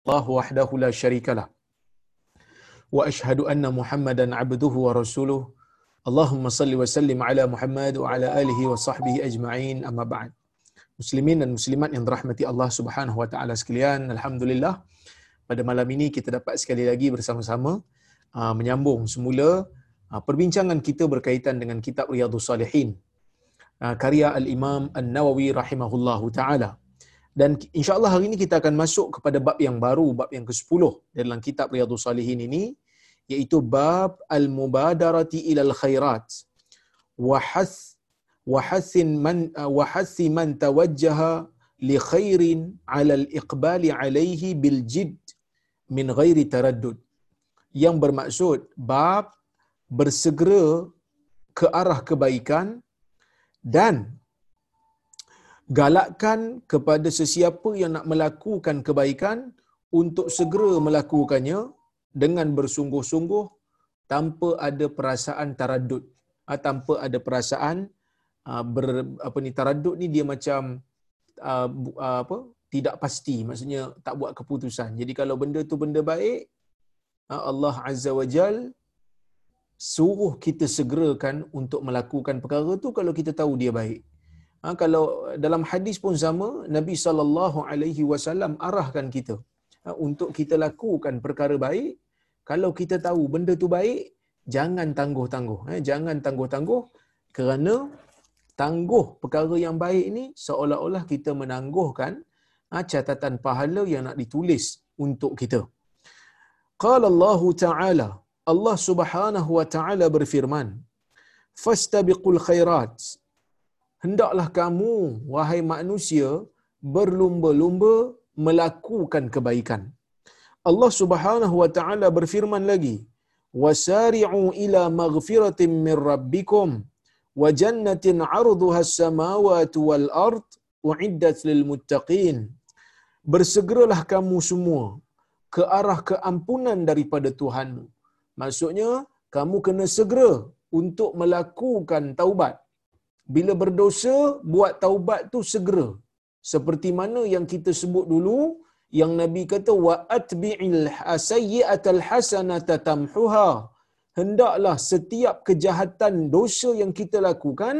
الله وحده لا شريك له واشهد ان محمدا عبده ورسوله اللهم صل وسلم على محمد وعلى اله وصحبه اجمعين اما بعد muslimin dan muslimat yang dirahmati Allah Subhanahu wa taala sekalian alhamdulillah pada malam ini kita dapat sekali lagi bersama-sama uh, menyambung semula uh, perbincangan kita berkaitan dengan kitab Riyadhus Salihin uh, karya al-Imam An-Nawawi rahimahullahu taala dan insya-Allah hari ini kita akan masuk kepada bab yang baru, bab yang ke-10 dalam kitab Riyadhus Salihin ini iaitu bab al-mubadarati ilal khairat wa has wa hasin man wa hasi man tawajjaha li khairin ala al-iqbali alayhi bil jidd min ghairi taraddud. Yang bermaksud bab bersegera ke arah kebaikan dan galakkan kepada sesiapa yang nak melakukan kebaikan untuk segera melakukannya dengan bersungguh-sungguh tanpa ada perasaan taradud ah, tanpa ada perasaan ah, ber, apa ni taradud ni dia macam ah, apa tidak pasti. Maksudnya tak buat keputusan. Jadi kalau benda tu benda baik Allah azza wajal suruh kita segerakan untuk melakukan perkara tu kalau kita tahu dia baik Ha, kalau dalam hadis pun sama, Nabi sallallahu alaihi wasallam arahkan kita ha, untuk kita lakukan perkara baik. Kalau kita tahu benda tu baik, jangan tangguh-tangguh. Ha, jangan tangguh-tangguh kerana tangguh perkara yang baik ini seolah-olah kita menangguhkan ha, catatan pahala yang nak ditulis untuk kita. Qala Allah Ta'ala, Allah Subhanahu wa Ta'ala berfirman, "Fastabiqul khairat." Hendaklah kamu wahai manusia berlumba-lumba melakukan kebaikan. Allah Subhanahu wa taala berfirman lagi, "Wasari'u ila maghfiratin min rabbikum wa jannatin 'arduha as-samawati wal ard u'iddat lil muttaqin." Bersegeralah kamu semua ke arah keampunan daripada Tuhanmu. Maksudnya, kamu kena segera untuk melakukan taubat bila berdosa buat taubat tu segera. Seperti mana yang kita sebut dulu yang nabi kata wa atbi'il sayyi'atal hasanata tamhuha. Hendaklah setiap kejahatan dosa yang kita lakukan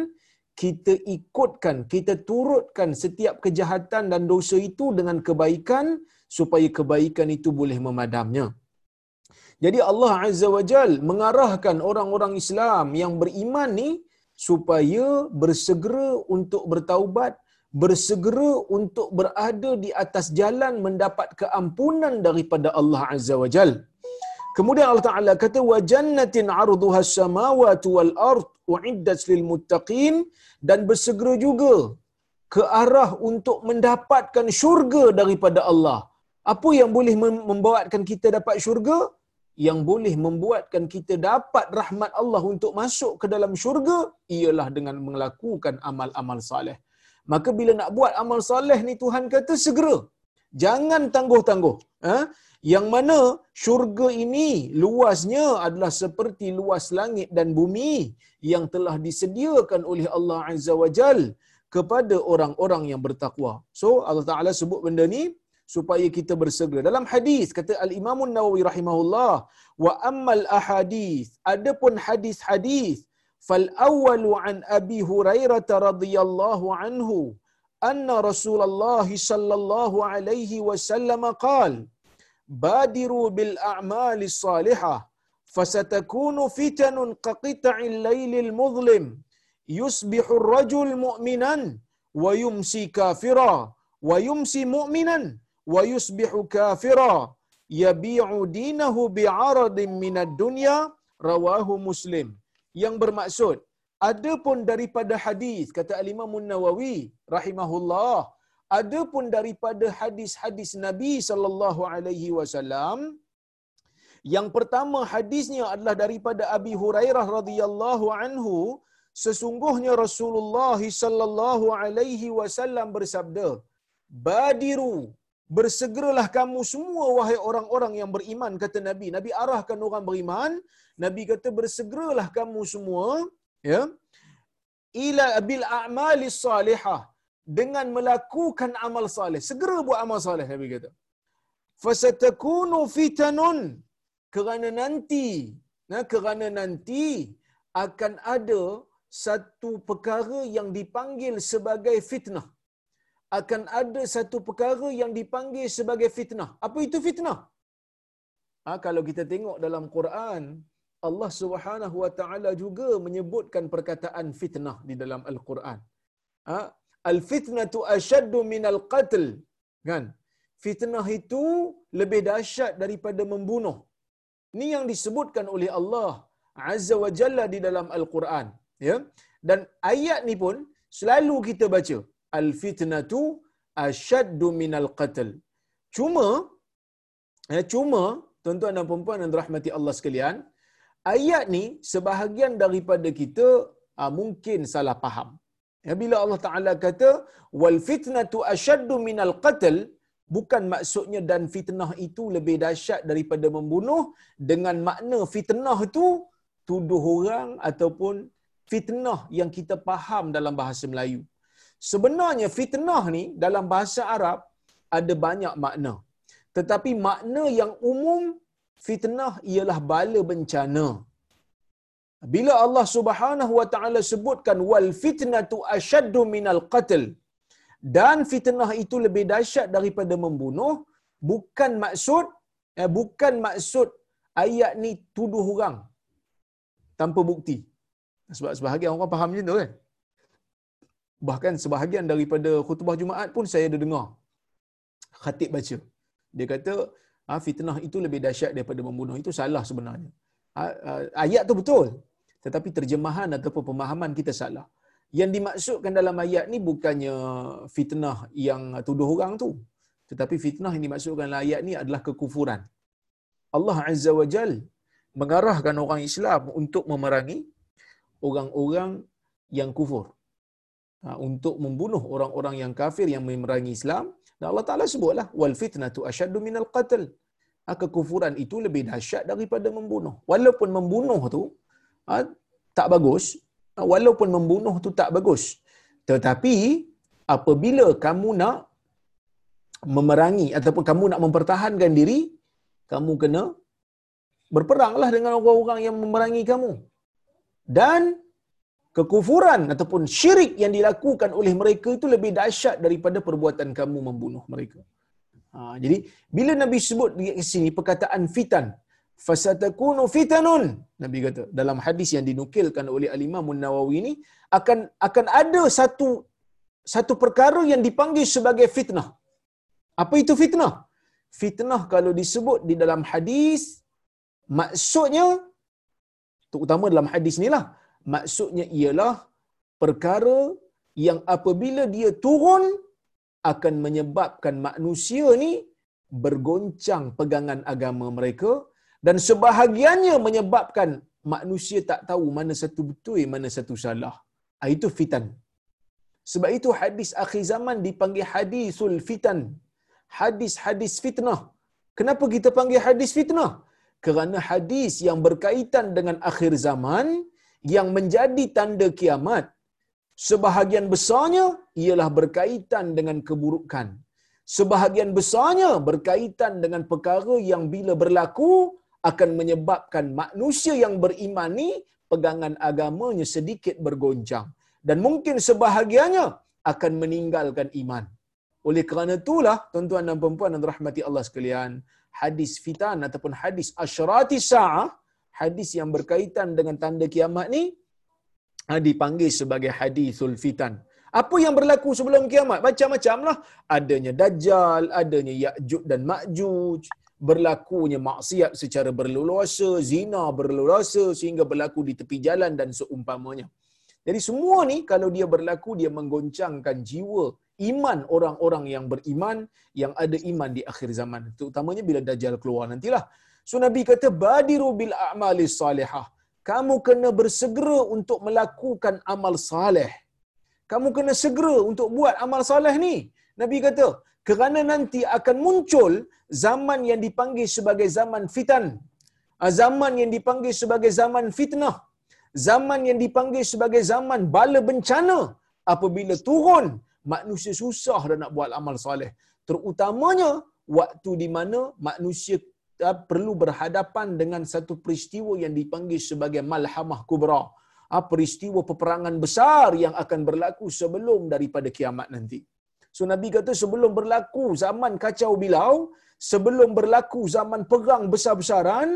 kita ikutkan kita turutkan setiap kejahatan dan dosa itu dengan kebaikan supaya kebaikan itu boleh memadamnya. Jadi Allah Azza wa Jal mengarahkan orang-orang Islam yang beriman ni supaya bersegera untuk bertaubat, bersegera untuk berada di atas jalan mendapat keampunan daripada Allah Azza wa Jal. Kemudian Allah Ta'ala kata, wa jannatin arduha samawati wal ard u'iddat lil muttaqin dan bersegera juga ke arah untuk mendapatkan syurga daripada Allah. Apa yang boleh membuatkan kita dapat syurga? Yang boleh membuatkan kita dapat rahmat Allah untuk masuk ke dalam syurga ialah dengan melakukan amal-amal saleh. Maka bila nak buat amal saleh ni Tuhan kata segera. Jangan tangguh-tangguh. Ha? Yang mana syurga ini luasnya adalah seperti luas langit dan bumi yang telah disediakan oleh Allah Azza wa Jal kepada orang-orang yang bertakwa. So Allah Ta'ala sebut benda ni supaya kita bersegera. Dalam hadis kata Al-Imam Nawawi rahimahullah, wa ammal ahadith, adapun hadis-hadis fal awwalu an Abi Hurairah radhiyallahu anhu anna Rasulullah sallallahu alaihi wasallam qala badiru bil a'mali salihah fasatakunu fitanun qaqita'il laylil mudhlim yusbihu ar-rajul mu'minan wa yumsi kafira yusbihu kafira yabi'u dinahu bi'aradin minad dunya rawahu muslim. Yang bermaksud adapun daripada hadis kata al-Imam Nawawi rahimahullah adapun daripada hadis-hadis Nabi sallallahu alaihi wasallam yang pertama hadisnya adalah daripada Abi Hurairah radhiyallahu anhu sesungguhnya Rasulullah sallallahu alaihi wasallam bersabda badiru bersegeralah kamu semua wahai orang-orang yang beriman kata nabi. Nabi arahkan orang beriman. Nabi kata bersegeralah kamu semua ya ila bil a'mali salihah. Dengan melakukan amal saleh segera buat amal saleh nabi kata. Fasatakunu fitanun. Kerana nanti nah kerana nanti akan ada satu perkara yang dipanggil sebagai fitnah akan ada satu perkara yang dipanggil sebagai fitnah apa itu fitnah ha, kalau kita tengok dalam Quran Allah Subhanahu wa taala juga menyebutkan perkataan fitnah di dalam Al-Quran ha, al fitnatu ashaddu minal qatl kan fitnah itu lebih dahsyat daripada membunuh. Ini yang disebutkan oleh Allah Azza wa Jalla di dalam Al-Quran. Ya? Dan ayat ni pun selalu kita baca. Al-fitnatu asyaddu minal qatl. Cuma, ya, cuma, tuan-tuan dan perempuan yang dirahmati Allah sekalian, ayat ni sebahagian daripada kita uh, mungkin salah faham. Ya, bila Allah Ta'ala kata, wal fitnatu asyaddu minal qatl, bukan maksudnya dan fitnah itu lebih dahsyat daripada membunuh dengan makna fitnah itu tuduh orang ataupun fitnah yang kita faham dalam bahasa Melayu. Sebenarnya fitnah ni dalam bahasa Arab ada banyak makna. Tetapi makna yang umum fitnah ialah bala bencana. Bila Allah Subhanahu wa taala sebutkan wal fitnatu ashaddu minal qatl dan fitnah itu lebih dahsyat daripada membunuh bukan maksud eh, bukan maksud ayat ni tuduh orang tanpa bukti sebab sebahagian orang faham macam tu kan bahkan sebahagian daripada khutbah Jumaat pun saya ada dengar. Khatib baca. Dia kata ah, fitnah itu lebih dahsyat daripada membunuh. Itu salah sebenarnya. Ah, ah, ayat tu betul. Tetapi terjemahan ataupun pemahaman kita salah. Yang dimaksudkan dalam ayat ni bukannya fitnah yang tuduh orang tu. Tetapi fitnah yang dimaksudkan dalam ayat ni adalah kekufuran. Allah Azza wa Jal mengarahkan orang Islam untuk memerangi orang-orang yang kufur. ha, untuk membunuh orang-orang yang kafir yang memerangi Islam dan Allah Taala sebutlah wal fitnatu asyaddu minal qatl ha, kekufuran itu lebih dahsyat daripada membunuh walaupun membunuh tu ha, tak bagus walaupun membunuh tu tak bagus. Tetapi apabila kamu nak memerangi ataupun kamu nak mempertahankan diri, kamu kena berperanglah dengan orang-orang yang memerangi kamu. Dan kekufuran ataupun syirik yang dilakukan oleh mereka itu lebih dahsyat daripada perbuatan kamu membunuh mereka. Ha, jadi bila Nabi sebut di sini perkataan fitan, fasatakunu fitanun nabi kata dalam hadis yang dinukilkan oleh al-imam nawawi ini akan akan ada satu satu perkara yang dipanggil sebagai fitnah apa itu fitnah fitnah kalau disebut di dalam hadis maksudnya terutama dalam hadis inilah maksudnya ialah perkara yang apabila dia turun akan menyebabkan manusia ni bergoncang pegangan agama mereka dan sebahagiannya menyebabkan manusia tak tahu mana satu betul mana satu salah. Ah, itu fitan. Sebab itu hadis akhir zaman dipanggil hadisul fitan. Hadis-hadis fitnah. Kenapa kita panggil hadis fitnah? Kerana hadis yang berkaitan dengan akhir zaman yang menjadi tanda kiamat sebahagian besarnya ialah berkaitan dengan keburukan sebahagian besarnya berkaitan dengan perkara yang bila berlaku akan menyebabkan manusia yang beriman ni pegangan agamanya sedikit bergoncang dan mungkin sebahagiannya akan meninggalkan iman. Oleh kerana itulah tuan-tuan dan puan-puan yang rahmati Allah sekalian, hadis fitan ataupun hadis asyrati sa'ah, hadis yang berkaitan dengan tanda kiamat ni ha, dipanggil sebagai hadisul fitan. Apa yang berlaku sebelum kiamat? Macam-macam lah. Adanya Dajjal, adanya Ya'juj dan Ma'juj, berlakunya maksiat secara berleluasa, zina berleluasa sehingga berlaku di tepi jalan dan seumpamanya. Jadi semua ni kalau dia berlaku dia menggoncangkan jiwa iman orang-orang yang beriman yang ada iman di akhir zaman. Terutamanya bila dajjal keluar nantilah. So Nabi kata badiru bil a'mali salihah. Kamu kena bersegera untuk melakukan amal saleh. Kamu kena segera untuk buat amal saleh ni. Nabi kata, kerana nanti akan muncul zaman yang dipanggil sebagai zaman fitan ah, zaman yang dipanggil sebagai zaman fitnah zaman yang dipanggil sebagai zaman bala bencana apabila turun manusia susah dah nak buat amal soleh terutamanya waktu di mana manusia perlu berhadapan dengan satu peristiwa yang dipanggil sebagai malhamah kubra. Uh, peristiwa peperangan besar yang akan berlaku sebelum daripada kiamat nanti. So Nabi kata sebelum berlaku zaman kacau bilau, sebelum berlaku zaman perang besar-besaran,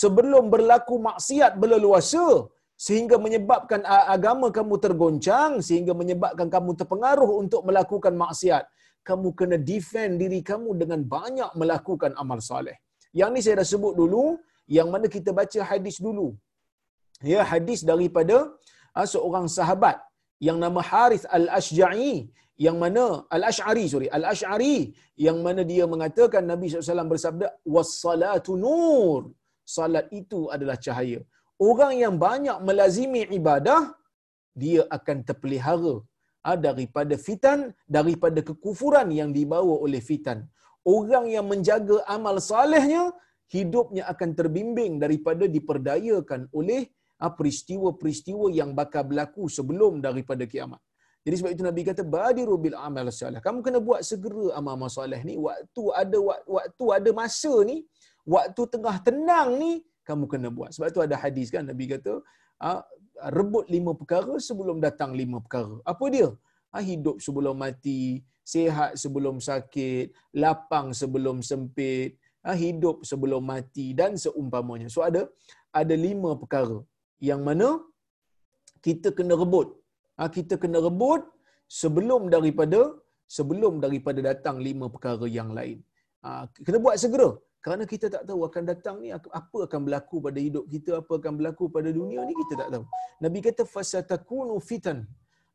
sebelum berlaku maksiat berleluasa sehingga menyebabkan agama kamu tergoncang, sehingga menyebabkan kamu terpengaruh untuk melakukan maksiat, kamu kena defend diri kamu dengan banyak melakukan amal soleh. Yang ni saya dah sebut dulu, yang mana kita baca hadis dulu. Ya, hadis daripada uh, seorang sahabat yang nama Harith Al-Ashja'i yang mana Al-Ash'ari sorry Al-Ash'ari yang mana dia mengatakan Nabi SAW bersabda was-salatu nur. Salat itu adalah cahaya. Orang yang banyak melazimi ibadah dia akan terpelihara ha, daripada fitan daripada kekufuran yang dibawa oleh fitan orang yang menjaga amal salehnya hidupnya akan terbimbing daripada diperdayakan oleh ha, peristiwa-peristiwa yang bakal berlaku sebelum daripada kiamat jadi sebab itu Nabi kata badiru bil amal salih. Kamu kena buat segera amal-amal soleh ni waktu ada waktu ada masa ni, waktu tengah tenang ni kamu kena buat. Sebab itu ada hadis kan Nabi kata ah, rebut lima perkara sebelum datang lima perkara. Apa dia? Ah, hidup sebelum mati, sehat sebelum sakit, lapang sebelum sempit, ah, hidup sebelum mati dan seumpamanya. So ada ada lima perkara yang mana kita kena rebut ha, kita kena rebut sebelum daripada sebelum daripada datang lima perkara yang lain. Kena buat segera kerana kita tak tahu akan datang ni apa akan berlaku pada hidup kita, apa akan berlaku pada dunia ni kita tak tahu. Nabi kata fasatakunu fitan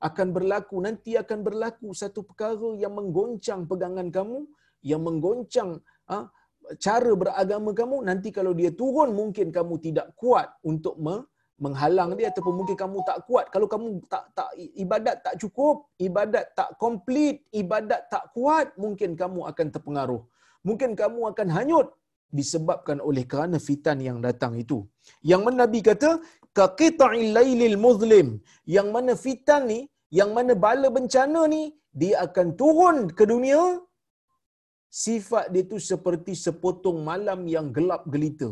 akan berlaku nanti akan berlaku satu perkara yang menggoncang pegangan kamu, yang menggoncang ha, cara beragama kamu. Nanti kalau dia turun mungkin kamu tidak kuat untuk me- menghalang dia ataupun mungkin kamu tak kuat. Kalau kamu tak tak ibadat tak cukup ibadat tak komplit ibadat tak kuat mungkin kamu akan terpengaruh. Mungkin kamu akan hanyut disebabkan oleh kerana fitan yang datang itu. Yang mana nabi kata ka qita'il lailil muzlim. Yang mana fitan ni yang mana bala bencana ni dia akan turun ke dunia sifat dia tu seperti sepotong malam yang gelap gelita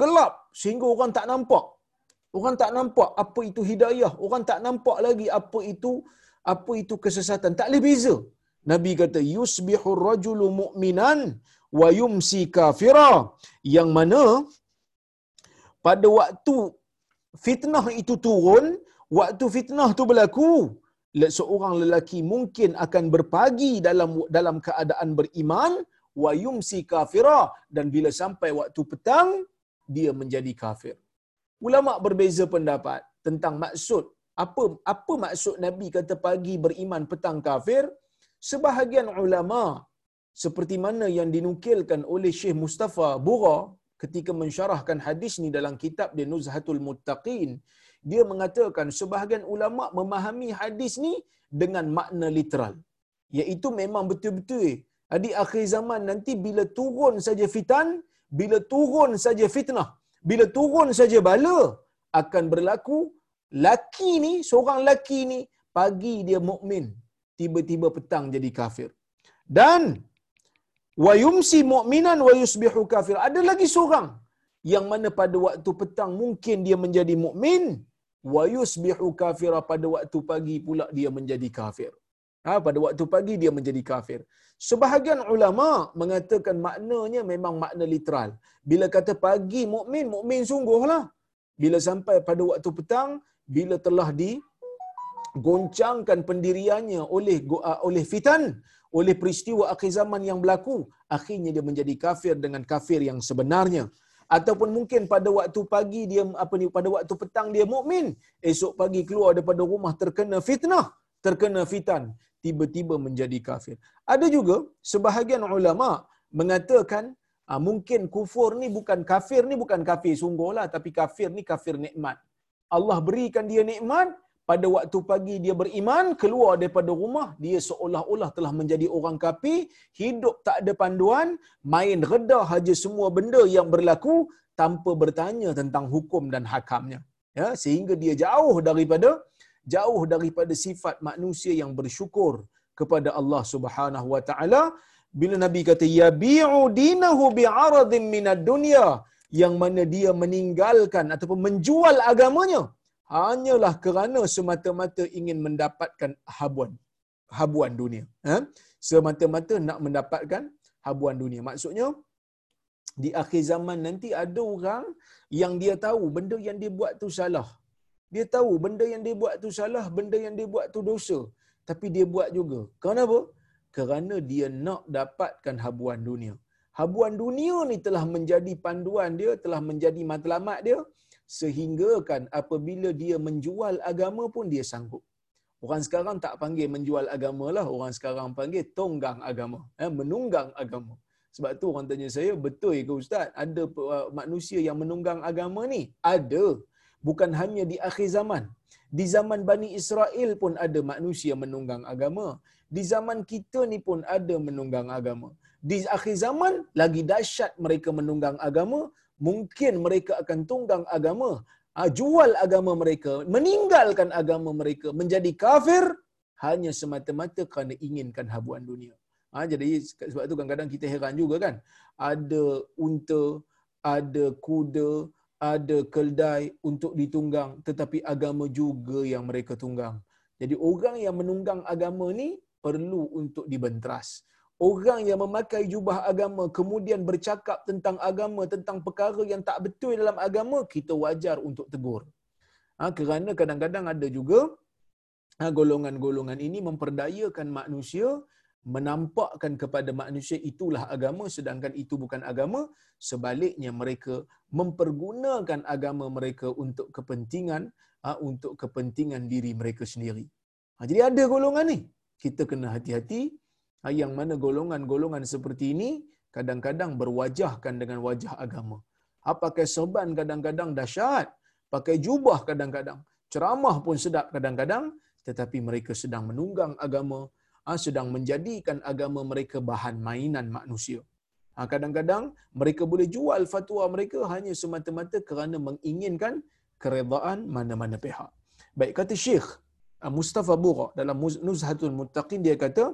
gelap sehingga orang tak nampak Orang tak nampak apa itu hidayah. Orang tak nampak lagi apa itu apa itu kesesatan. Tak boleh beza. Nabi kata yusbihu rajulu mu'minan wa yumsi kafira. Yang mana pada waktu fitnah itu turun, waktu fitnah itu berlaku, seorang lelaki mungkin akan berpagi dalam dalam keadaan beriman. Wa yumsi kafira. Dan bila sampai waktu petang dia menjadi kafir. Ulama berbeza pendapat tentang maksud apa apa maksud Nabi kata pagi beriman petang kafir? Sebahagian ulama seperti mana yang dinukilkan oleh Syekh Mustafa Bura ketika mensyarahkan hadis ni dalam kitab dia Nuzhatul Muttaqin dia mengatakan sebahagian ulama memahami hadis ni dengan makna literal. Iaitu memang betul-betul. Di akhir zaman nanti bila turun saja fitan bila turun saja fitnah bila turun saja bala akan berlaku laki ni seorang laki ni pagi dia mukmin tiba-tiba petang jadi kafir. Dan wa yumsi mu'minan wa yusbihu kafir. Ada lagi seorang yang mana pada waktu petang mungkin dia menjadi mukmin wa yusbihu kafira pada waktu pagi pula dia menjadi kafir ha, pada waktu pagi dia menjadi kafir Sebahagian ulama mengatakan maknanya memang makna literal. Bila kata pagi mukmin, mukmin sungguhlah. Bila sampai pada waktu petang, bila telah digoncangkan pendiriannya oleh uh, oleh fitan, oleh peristiwa akhir zaman yang berlaku, akhirnya dia menjadi kafir dengan kafir yang sebenarnya. Ataupun mungkin pada waktu pagi dia apa ni pada waktu petang dia mukmin, esok pagi keluar daripada rumah terkena fitnah, terkena fitan, tiba-tiba menjadi kafir. Ada juga sebahagian ulama mengatakan ah, mungkin kufur ni bukan kafir ni bukan kafir sungguhlah tapi kafir ni kafir nikmat. Allah berikan dia nikmat pada waktu pagi dia beriman keluar daripada rumah dia seolah-olah telah menjadi orang kafir hidup tak ada panduan main reda haja semua benda yang berlaku tanpa bertanya tentang hukum dan hakamnya. Ya sehingga dia jauh daripada jauh daripada sifat manusia yang bersyukur kepada Allah Subhanahu wa taala. Bila Nabi kata yabi'u dinahu bi'aradin minad dunya yang mana dia meninggalkan ataupun menjual agamanya hanyalah kerana semata-mata ingin mendapatkan habuan. Habuan dunia ha? semata-mata nak mendapatkan habuan dunia. Maksudnya di akhir zaman nanti ada orang yang dia tahu benda yang dia buat tu salah. Dia tahu benda yang dia buat tu salah benda yang dia buat tu dosa. Tapi dia buat juga. Kenapa? Kerana dia nak dapatkan habuan dunia. Habuan dunia ni telah menjadi panduan dia, telah menjadi matlamat dia sehingga kan apabila dia menjual agama pun dia sanggup. Orang sekarang tak panggil menjual agama lah, orang sekarang panggil tonggang agama, eh, menunggang agama. Sebab tu orang tanya saya, betul ke Ustaz? Ada uh, manusia yang menunggang agama ni? Ada. Bukan hanya di akhir zaman. Di zaman Bani Israel pun ada manusia menunggang agama. Di zaman kita ni pun ada menunggang agama di akhir zaman lagi dahsyat mereka menunggang agama mungkin mereka akan tunggang agama. Ah, jual agama mereka meninggalkan agama mereka menjadi kafir hanya semata-mata kerana inginkan habuan dunia. Ha, jadi sebab itu kadang-kadang kita heran juga kan. Ada unta ada kuda ada keldai untuk ditunggang tetapi agama juga yang mereka tunggang. Jadi orang yang menunggang agama ni perlu untuk dibenteras orang yang memakai jubah agama kemudian bercakap tentang agama tentang perkara yang tak betul dalam agama kita wajar untuk tegur. Ha, kerana kadang-kadang ada juga ha, golongan-golongan ini memperdayakan manusia menampakkan kepada manusia itulah agama sedangkan itu bukan agama. Sebaliknya mereka mempergunakan agama mereka untuk kepentingan ha, untuk kepentingan diri mereka sendiri. Ha, jadi ada golongan ni. Kita kena hati-hati Ha, yang mana golongan-golongan seperti ini kadang-kadang berwajahkan dengan wajah agama. Ha, pakai serban kadang-kadang dahsyat, pakai jubah kadang-kadang, ceramah pun sedap kadang-kadang, tetapi mereka sedang menunggang agama, ha, sedang menjadikan agama mereka bahan mainan manusia. Kadang-kadang mereka boleh jual fatwa mereka hanya semata-mata kerana menginginkan keredaan mana-mana pihak. Baik, kata Syekh Mustafa Bura dalam Nuzhatul Muttaqin, dia kata,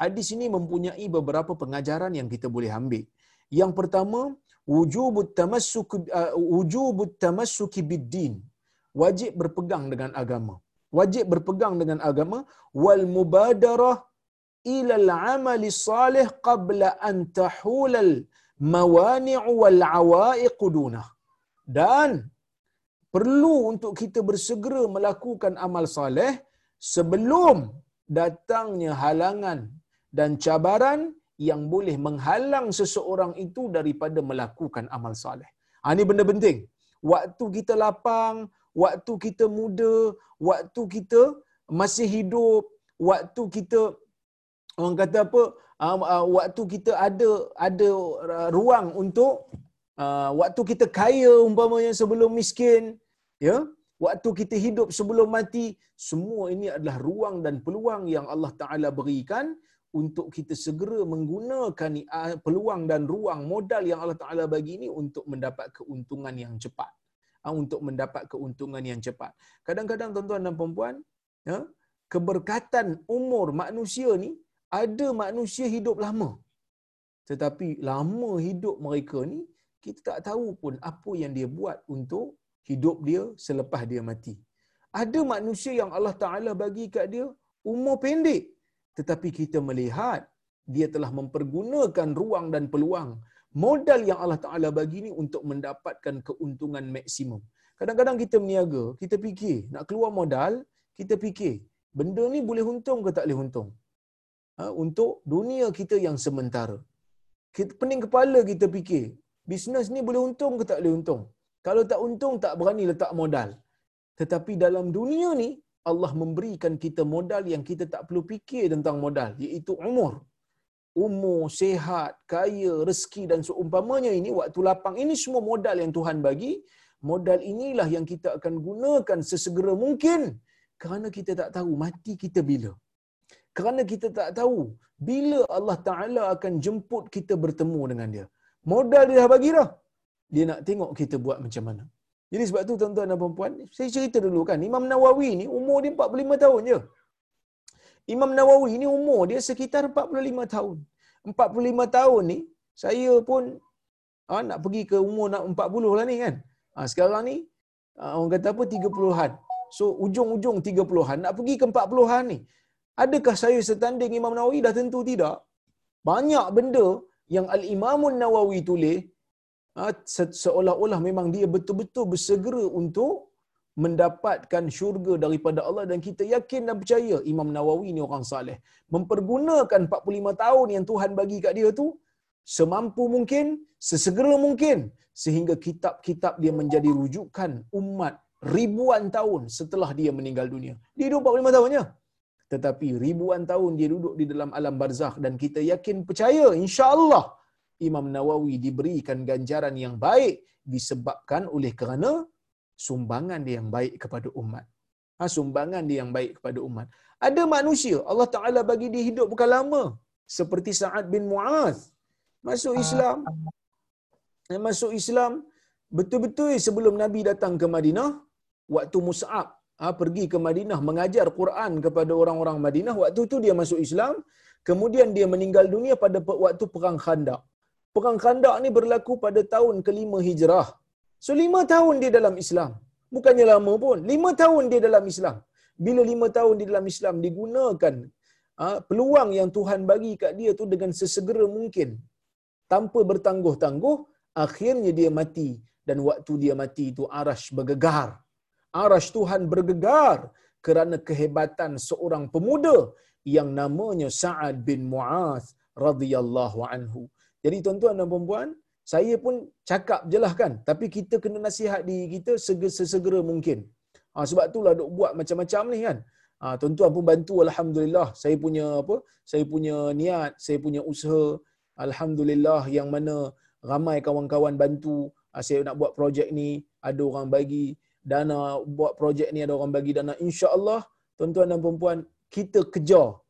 hadis ini mempunyai beberapa pengajaran yang kita boleh ambil. Yang pertama, wujubut tamassuk uh, wujubut tamassuk biddin. Wajib berpegang dengan agama. Wajib berpegang dengan agama wal mubadarah ila al-amali salih qabla an tahul al-mawani' wal 'awa'iq dunah. Dan perlu untuk kita bersegera melakukan amal saleh sebelum datangnya halangan dan cabaran yang boleh menghalang seseorang itu daripada melakukan amal saleh. Ha, ini benda penting. Waktu kita lapang, waktu kita muda, waktu kita masih hidup, waktu kita orang kata apa? Uh, uh, waktu kita ada ada uh, ruang untuk uh, waktu kita kaya umpamanya sebelum miskin, ya. Waktu kita hidup sebelum mati, semua ini adalah ruang dan peluang yang Allah Taala berikan untuk kita segera menggunakan ah, peluang dan ruang modal yang Allah Taala bagi ini untuk mendapat keuntungan yang cepat. Ah, untuk mendapat keuntungan yang cepat. Kadang-kadang tuan-tuan dan puan ya, keberkatan umur manusia ni ada manusia hidup lama. Tetapi lama hidup mereka ni kita tak tahu pun apa yang dia buat untuk hidup dia selepas dia mati. Ada manusia yang Allah Taala bagi kat dia umur pendek tetapi kita melihat dia telah mempergunakan ruang dan peluang modal yang Allah Taala bagi ni untuk mendapatkan keuntungan maksimum. Kadang-kadang kita berniaga, kita fikir nak keluar modal, kita fikir benda ni boleh untung ke tak boleh untung. Ha, untuk dunia kita yang sementara. Kita, pening kepala kita fikir, bisnes ni boleh untung ke tak boleh untung. Kalau tak untung, tak berani letak modal. Tetapi dalam dunia ni, Allah memberikan kita modal yang kita tak perlu fikir tentang modal, iaitu umur. Umur, sehat, kaya, rezeki dan seumpamanya ini, waktu lapang ini semua modal yang Tuhan bagi. Modal inilah yang kita akan gunakan sesegera mungkin kerana kita tak tahu mati kita bila. Kerana kita tak tahu bila Allah Ta'ala akan jemput kita bertemu dengan dia. Modal dia dah bagi dah. Dia nak tengok kita buat macam mana. Jadi sebab tu tuan-tuan dan puan saya cerita dulu kan, Imam Nawawi ni umur dia 45 tahun je. Imam Nawawi ni umur dia sekitar 45 tahun. 45 tahun ni saya pun ha, nak pergi ke umur nak 40 lah ni kan. Ha, sekarang ni ha, orang kata apa 30-an. So ujung-ujung 30-an nak pergi ke 40-an ni. Adakah saya setanding Imam Nawawi? Dah tentu tidak. Banyak benda yang Al-Imamun Nawawi tulis seolah-olah memang dia betul-betul bersegera untuk mendapatkan syurga daripada Allah dan kita yakin dan percaya Imam Nawawi ni orang saleh. Mempergunakan 45 tahun yang Tuhan bagi kat dia tu semampu mungkin sesegera mungkin sehingga kitab-kitab dia menjadi rujukan umat ribuan tahun setelah dia meninggal dunia. Dia hidup 45 tahunnya. Tetapi ribuan tahun dia duduk di dalam alam barzakh dan kita yakin percaya insya-Allah Imam Nawawi diberikan ganjaran yang baik disebabkan oleh kerana sumbangan dia yang baik kepada umat. Ha, sumbangan dia yang baik kepada umat. Ada manusia, Allah Ta'ala bagi dia hidup bukan lama. Seperti Sa'ad bin Mu'az. Masuk Islam. Masuk Islam. Betul-betul sebelum Nabi datang ke Madinah, waktu Mus'ab ha, pergi ke Madinah mengajar Quran kepada orang-orang Madinah, waktu tu dia masuk Islam. Kemudian dia meninggal dunia pada waktu Perang Khandak. Perang Khandak ni berlaku pada tahun kelima hijrah. So lima tahun dia dalam Islam. Bukannya lama pun. Lima tahun dia dalam Islam. Bila lima tahun dia dalam Islam digunakan ha, peluang yang Tuhan bagi kat dia tu dengan sesegera mungkin. Tanpa bertangguh-tangguh, akhirnya dia mati. Dan waktu dia mati itu arash bergegar. Arash Tuhan bergegar kerana kehebatan seorang pemuda yang namanya Sa'ad bin Mu'az radhiyallahu anhu. Jadi tuan-tuan dan puan-puan, saya pun cakap je lah kan. Tapi kita kena nasihat diri kita sesegera mungkin. Ha, sebab itulah duk buat macam-macam ni kan. Ha, tuan-tuan pun bantu Alhamdulillah. Saya punya apa? Saya punya niat, saya punya usaha. Alhamdulillah yang mana ramai kawan-kawan bantu. Ha, saya nak buat projek ni, ada orang bagi dana buat projek ni, ada orang bagi dana. InsyaAllah, tuan-tuan dan perempuan, kita kejar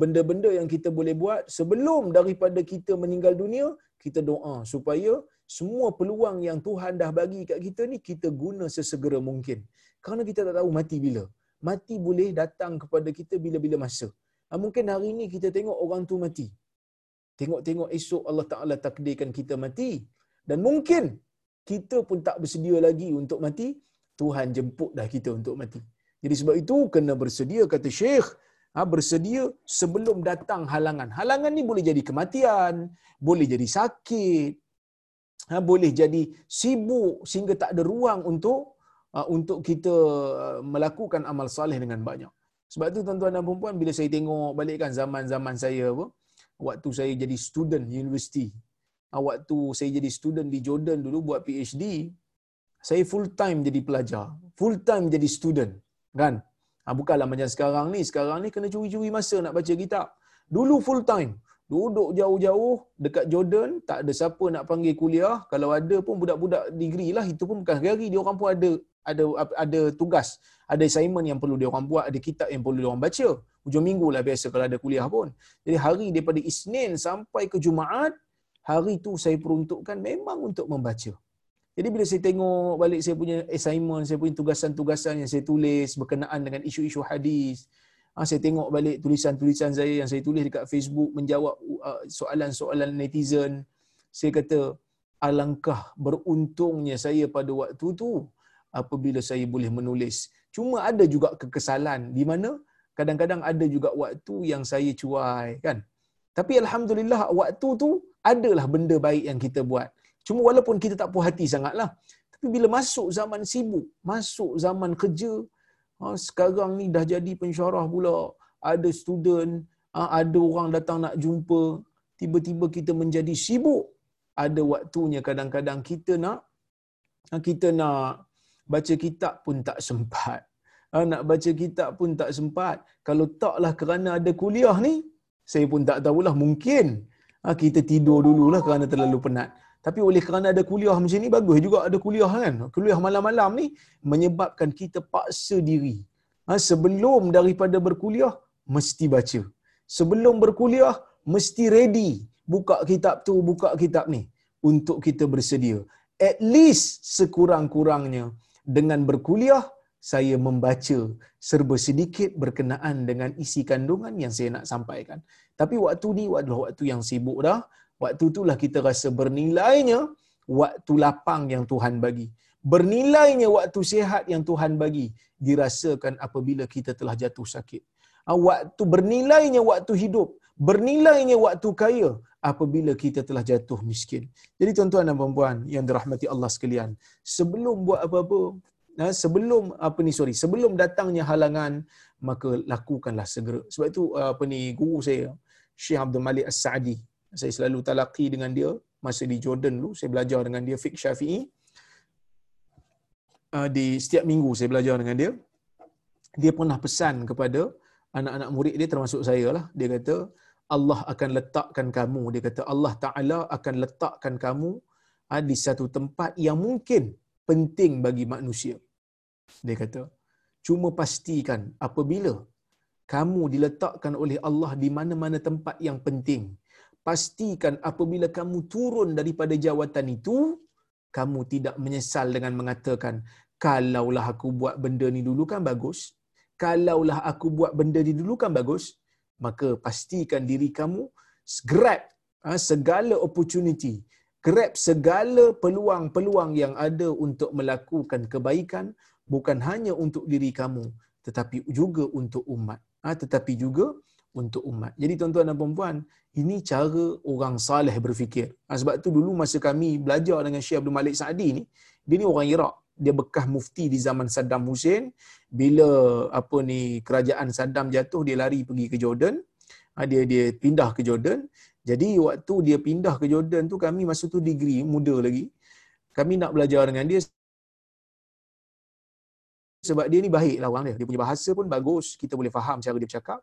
benda-benda yang kita boleh buat sebelum daripada kita meninggal dunia, kita doa supaya semua peluang yang Tuhan dah bagi kat kita ni kita guna sesegera mungkin. Kerana kita tak tahu mati bila. Mati boleh datang kepada kita bila-bila masa. Ha, mungkin hari ini kita tengok orang tu mati. Tengok-tengok esok Allah Ta'ala takdirkan kita mati. Dan mungkin kita pun tak bersedia lagi untuk mati. Tuhan jemput dah kita untuk mati. Jadi sebab itu kena bersedia kata Syekh ha, bersedia sebelum datang halangan. Halangan ni boleh jadi kematian, boleh jadi sakit, ha, boleh jadi sibuk sehingga tak ada ruang untuk ha, untuk kita uh, melakukan amal saleh dengan banyak. Sebab tu tuan-tuan dan puan bila saya tengok balikkan zaman-zaman saya apa, waktu saya jadi student universiti, ha, waktu saya jadi student di Jordan dulu buat PhD, saya full time jadi pelajar, full time jadi student, kan? Ha, bukanlah macam sekarang ni. Sekarang ni kena curi-curi masa nak baca kitab. Dulu full time. Duduk jauh-jauh dekat Jordan. Tak ada siapa nak panggil kuliah. Kalau ada pun budak-budak degree lah. Itu pun bukan hari-hari. Dia orang pun ada ada ada tugas. Ada assignment yang perlu dia orang buat. Ada kitab yang perlu dia orang baca. Hujung minggu lah biasa kalau ada kuliah pun. Jadi hari daripada Isnin sampai ke Jumaat. Hari tu saya peruntukkan memang untuk membaca. Jadi bila saya tengok balik saya punya assignment, saya punya tugasan-tugasan yang saya tulis berkenaan dengan isu-isu hadis, ah, saya tengok balik tulisan-tulisan saya yang saya tulis dekat Facebook menjawab uh, soalan-soalan netizen. Saya kata, alangkah beruntungnya saya pada waktu tu apabila saya boleh menulis. Cuma ada juga kekesalan di mana kadang-kadang ada juga waktu yang saya cuai kan. Tapi alhamdulillah waktu tu adalah benda baik yang kita buat. Cuma walaupun kita tak puas hati sangatlah. Tapi bila masuk zaman sibuk, masuk zaman kerja, ha, sekarang ni dah jadi pensyarah pula. Ada student, ha, ada orang datang nak jumpa, tiba-tiba kita menjadi sibuk. Ada waktunya kadang-kadang kita nak ha, kita nak baca kitab pun tak sempat. Nak baca kitab pun tak sempat. Kalau taklah kerana ada kuliah ni, saya pun tak tahulah mungkin kita tidur dululah kerana terlalu penat. Tapi oleh kerana ada kuliah macam ni, bagus juga ada kuliah kan. Kuliah malam-malam ni menyebabkan kita paksa diri. Ha, sebelum daripada berkuliah, mesti baca. Sebelum berkuliah, mesti ready. Buka kitab tu, buka kitab ni. Untuk kita bersedia. At least sekurang-kurangnya dengan berkuliah, saya membaca serba sedikit berkenaan dengan isi kandungan yang saya nak sampaikan. Tapi waktu ni adalah waktu yang sibuk dah. Waktu itulah kita rasa bernilainya waktu lapang yang Tuhan bagi. Bernilainya waktu sihat yang Tuhan bagi dirasakan apabila kita telah jatuh sakit. Ah, waktu bernilainya waktu hidup, bernilainya waktu kaya apabila kita telah jatuh miskin. Jadi tuan-tuan dan puan-puan yang dirahmati Allah sekalian, sebelum buat apa-apa, ah, sebelum apa ni sorry, sebelum datangnya halangan, maka lakukanlah segera. Sebab itu ah, apa ni guru saya, Syekh Abdul Malik As-Sa'di, saya selalu talaqi dengan dia masa di Jordan dulu, saya belajar dengan dia fiqh Syafi'i. Di setiap minggu saya belajar dengan dia. Dia pernah pesan kepada anak-anak murid dia termasuk saya lah. Dia kata, Allah akan letakkan kamu. Dia kata, Allah Ta'ala akan letakkan kamu ha, di satu tempat yang mungkin penting bagi manusia. Dia kata, cuma pastikan apabila kamu diletakkan oleh Allah di mana-mana tempat yang penting, pastikan apabila kamu turun daripada jawatan itu, kamu tidak menyesal dengan mengatakan, kalaulah aku buat benda ni dulu kan bagus, kalaulah aku buat benda ni dulu kan bagus, maka pastikan diri kamu grab ha, segala opportunity, grab segala peluang-peluang yang ada untuk melakukan kebaikan bukan hanya untuk diri kamu tetapi juga untuk umat. Ha, tetapi juga untuk umat. Jadi tuan-tuan dan puan-puan, ini cara orang saleh berfikir. Ha, sebab tu dulu masa kami belajar dengan Syekh Abdul Malik Saadi ni, dia ni orang Iraq. Dia bekas mufti di zaman Saddam Hussein. Bila apa ni kerajaan Saddam jatuh dia lari pergi ke Jordan. Ha, dia dia pindah ke Jordan. Jadi waktu dia pindah ke Jordan tu kami masa tu degree muda lagi. Kami nak belajar dengan dia sebab dia ni baik lah orang dia. Dia punya bahasa pun bagus. Kita boleh faham cara dia bercakap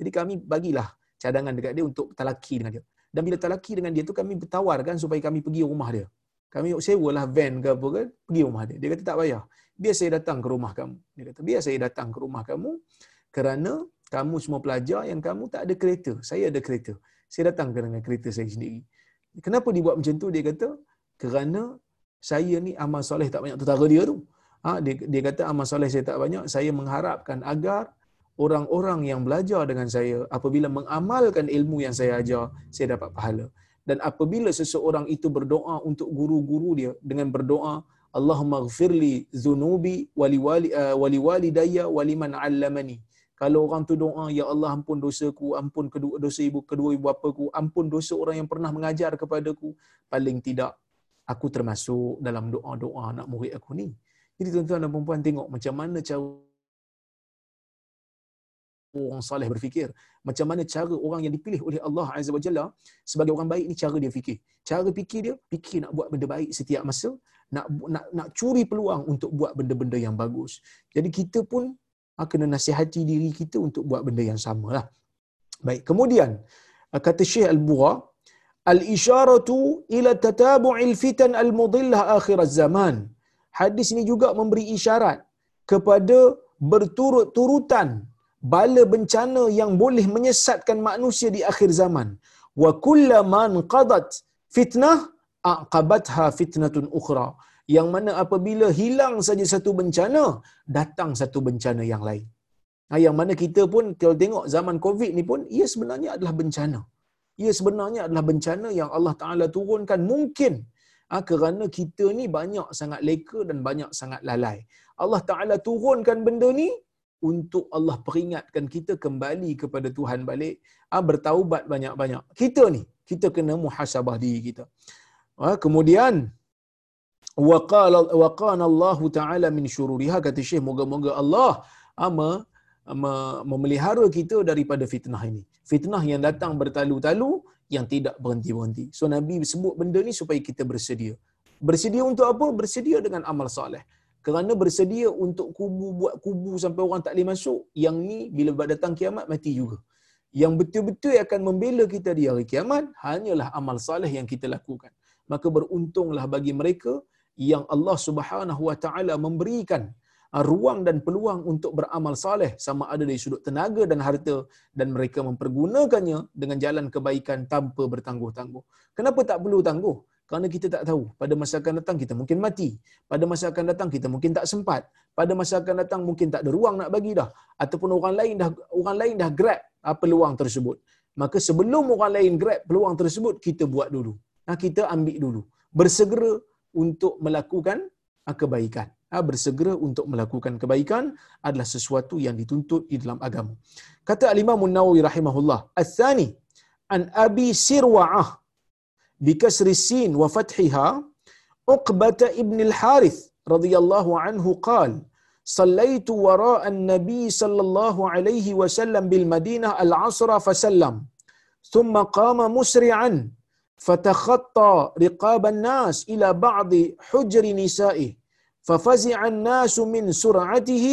jadi kami bagilah cadangan dekat dia untuk talaki dengan dia dan bila talaki dengan dia tu kami bertawarkan supaya kami pergi rumah dia kami sewalah van ke apa kan, pergi rumah dia. Dia kata tak payah. Biar saya datang ke rumah kamu. Dia kata biar saya datang ke rumah kamu kerana kamu semua pelajar yang kamu tak ada kereta. Saya ada kereta. Saya datang dengan kereta saya sendiri. Kenapa dibuat macam tu? Dia kata kerana saya ni amal soleh tak banyak tentara dia tu. Ha, dia, dia kata amal soleh saya tak banyak. Saya mengharapkan agar orang-orang yang belajar dengan saya apabila mengamalkan ilmu yang saya ajar, saya dapat pahala. Dan apabila seseorang itu berdoa untuk guru-guru dia dengan berdoa Allahumma ghfirli zunubi wali wali uh, wali walidayya waliman 'allamani. Kalau orang tu doa ya Allah ampun dosaku ampun kedua dosa ibu kedua ibu bapaku ampun dosa orang yang pernah mengajar kepadaku. Paling tidak aku termasuk dalam doa-doa anak murid aku ni. Jadi tuan-tuan dan puan-puan tengok macam mana cara orang saleh berfikir. Macam mana cara orang yang dipilih oleh Allah Azza wa Jalla sebagai orang baik ni cara dia fikir. Cara fikir dia fikir nak buat benda baik setiap masa nak nak nak curi peluang untuk buat benda-benda yang bagus. Jadi kita pun ha, kena nasihati diri kita untuk buat benda yang samalah baik kemudian ha, kata Syekh Al-Bura al-isyaratu ila tatabu'il fitan al-mudillah akhir zaman hadis ini juga memberi isyarat kepada berturut-turutan bala bencana yang boleh menyesatkan manusia di akhir zaman. Wa kullaman qadat fitnah aqabatha fitnatun ukhra. Yang mana apabila hilang saja satu bencana datang satu bencana yang lain. Ha, yang mana kita pun kalau tengok zaman covid ni pun ia sebenarnya adalah bencana. Ia sebenarnya adalah bencana yang Allah Taala turunkan mungkin. Ha, kerana kita ni banyak sangat leka dan banyak sangat lalai. Allah Taala turunkan benda ni untuk Allah peringatkan kita kembali kepada Tuhan balik, ah bertaubat banyak-banyak. Kita ni, kita kena muhasabah diri kita. Ah, kemudian waqala waqana Allah taala min syururiha kata Syekh moga-moga Allah ama memelihara kita daripada fitnah ini. Fitnah yang datang bertalu-talu yang tidak berhenti-berhenti. So Nabi sebut benda ni supaya kita bersedia. Bersedia untuk apa? Bersedia dengan amal soleh kerana bersedia untuk kubu buat kubu sampai orang tak boleh masuk yang ni bila datang kiamat mati juga. Yang betul-betul akan membela kita di hari kiamat hanyalah amal saleh yang kita lakukan. Maka beruntunglah bagi mereka yang Allah Subhanahu wa taala memberikan uh, ruang dan peluang untuk beramal saleh sama ada dari sudut tenaga dan harta. Dan mereka mempergunakannya dengan jalan kebaikan tanpa bertangguh-tangguh. Kenapa tak perlu tangguh kerana kita tak tahu. Pada masa akan datang kita mungkin mati. Pada masa akan datang kita mungkin tak sempat. Pada masa akan datang mungkin tak ada ruang nak bagi dah. Ataupun orang lain dah orang lain dah grab ah, peluang tersebut. Maka sebelum orang lain grab peluang tersebut kita buat dulu. Nah, kita ambil dulu. Bersegera untuk melakukan ah, kebaikan. Ah, bersegera untuk melakukan kebaikan adalah sesuatu yang dituntut di dalam agama. Kata al-Imam An-Nawawi rahimahullah al-thani an Abi Sirwa'ah بكسر السين وفتحها عقبة ابن الحارث رضي الله عنه قال صليت وراء النبي صلى الله عليه وسلم بالمدينة العصر فسلم ثم قام مسرعا فتخطى رقاب الناس إلى بعض حجر نسائه ففزع الناس من سرعته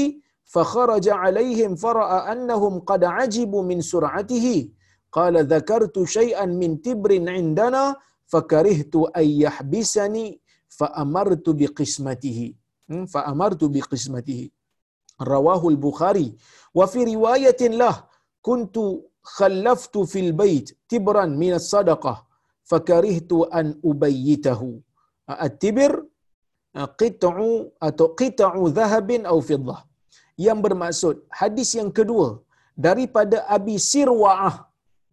فخرج عليهم فرأى أنهم قد عجبوا من سرعته قال ذكرت شيئا من تبر عندنا؟ Fakarihtu ay yahbisani fa amartu biqismatihi. Hmm, fa amartu biqismatihi. Rawahu al-bukhari wa fi riwayatin lah kuntu khallaftu fil bait tibran min as-sadaqah. Fakarihtu an ubayyitahu. At-tibr qit'u atau qit'u dhahabin aw fiddah. Yang bermaksud hadis yang kedua daripada Abi Sirwa'ah.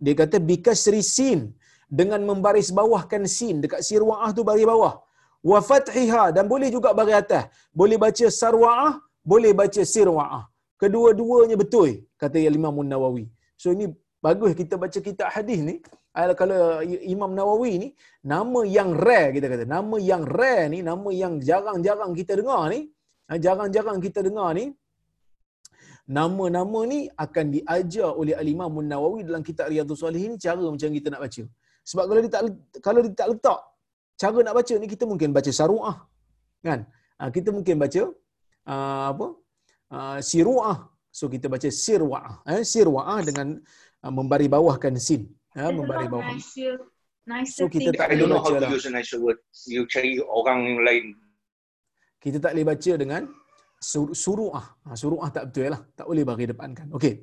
Dia kata bikasri sin dengan membaris bawahkan sin dekat sirwaah tu baris bawah. Wa fathiha dan boleh juga baris atas. Boleh baca sarwaah boleh baca sirwaah. Kedua-duanya betul kata Imam Nawawi so ini bagus kita baca kitab hadis ni. Kalau Imam Nawawi ni nama yang rare kita kata. Nama yang rare ni nama yang jarang-jarang kita dengar ni ha, jarang-jarang kita dengar ni nama-nama ni akan diajar oleh Al-Imam Nawawi dalam kitab Riyadhus Salihin cara macam kita nak baca. Sebab kalau dia tak kalau dia tak letak cara nak baca ni kita mungkin baca saruah. Kan? Ha, kita mungkin baca uh, apa? Uh, siruah. So kita baca sirwaah. Eh, sirwaah dengan uh, membari bawahkan sin. Ya, membari bawah. So kita tak I don't know how to use a nicer word. You cari orang lain. Kita tak boleh baca dengan sur- suruah. Ha, suruah tak betul lah. Tak boleh bagi depankan. Okey.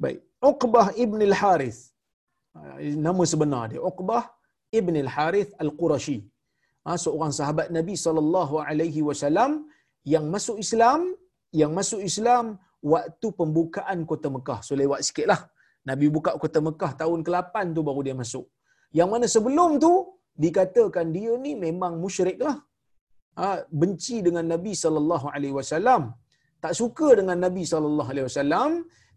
Baik. Uqbah ibn al-Harith. Ah, nama sebenar dia Uqbah ibn al-Harith al-Qurashi. Ha, seorang sahabat Nabi sallallahu alaihi wasallam yang masuk Islam, yang masuk Islam waktu pembukaan kota Mekah. So lewat sikitlah. Nabi buka kota Mekah tahun ke-8 tu baru dia masuk. Yang mana sebelum tu dikatakan dia ni memang musyrik lah. Ha, benci dengan Nabi sallallahu alaihi wasallam. Tak suka dengan Nabi sallallahu alaihi wasallam,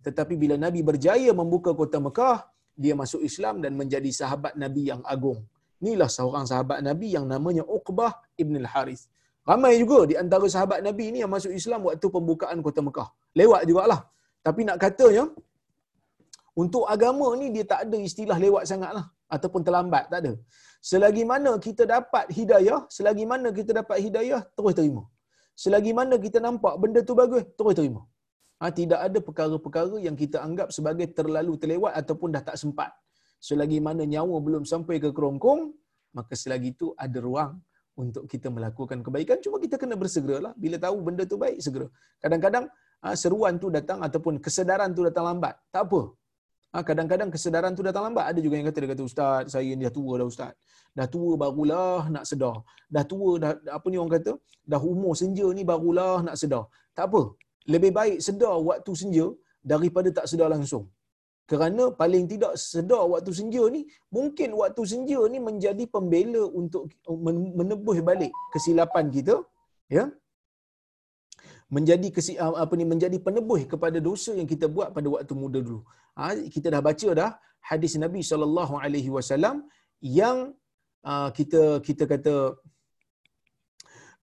tetapi bila Nabi berjaya membuka kota Mekah, dia masuk Islam dan menjadi sahabat Nabi yang agung. Inilah seorang sahabat Nabi yang namanya Uqbah ibn al-Harith. Ramai juga di antara sahabat Nabi ini yang masuk Islam waktu pembukaan kota Mekah. Lewat jugalah. Tapi nak katanya, untuk agama ni dia tak ada istilah lewat sangatlah ataupun terlambat, tak ada. Selagi mana kita dapat hidayah, selagi mana kita dapat hidayah, terus terima. Selagi mana kita nampak benda tu bagus, terus terima. Ha, tidak ada perkara-perkara yang kita anggap sebagai terlalu terlewat ataupun dah tak sempat. Selagi mana nyawa belum sampai ke kerongkong, maka selagi itu ada ruang untuk kita melakukan kebaikan. Cuma kita kena bersegeralah. Bila tahu benda tu baik, segera. Kadang-kadang ha, seruan tu datang ataupun kesedaran tu datang lambat. Tak apa. Ha, kadang-kadang kesedaran tu datang lambat. Ada juga yang kata, dia kata, Ustaz, saya ni dah tua dah Ustaz. Dah tua barulah nak sedar. Dah tua, dah, apa ni orang kata, dah umur senja ni barulah nak sedar. Tak apa lebih baik sedar waktu senja daripada tak sedar langsung. Kerana paling tidak sedar waktu senja ni, mungkin waktu senja ni menjadi pembela untuk menebus balik kesilapan kita, ya. Menjadi kesi, apa ni menjadi penebus kepada dosa yang kita buat pada waktu muda dulu. Ha, kita dah baca dah hadis Nabi sallallahu alaihi wasallam yang uh, kita kita kata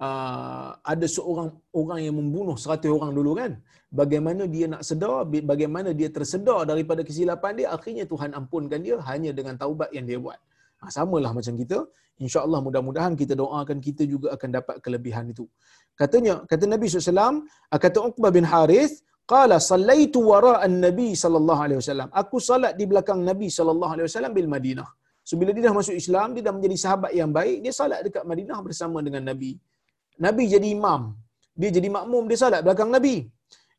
uh, ada seorang orang yang membunuh seratus orang dulu kan? Bagaimana dia nak sedar bagaimana dia tersedar daripada kesilapan dia akhirnya Tuhan ampunkan dia hanya dengan taubat yang dia buat. Ha, samalah macam kita. Insyaallah mudah-mudahan kita doakan kita juga akan dapat kelebihan itu. Katanya kata Nabi SAW kata Uqbah bin Harith qala sallaitu wara an-nabi sallallahu alaihi wasallam. Aku salat di belakang Nabi sallallahu alaihi wasallam bil Madinah. So bila dia dah masuk Islam dia dah menjadi sahabat yang baik dia salat dekat Madinah bersama dengan Nabi Nabi jadi imam. Dia jadi makmum, dia salat belakang Nabi.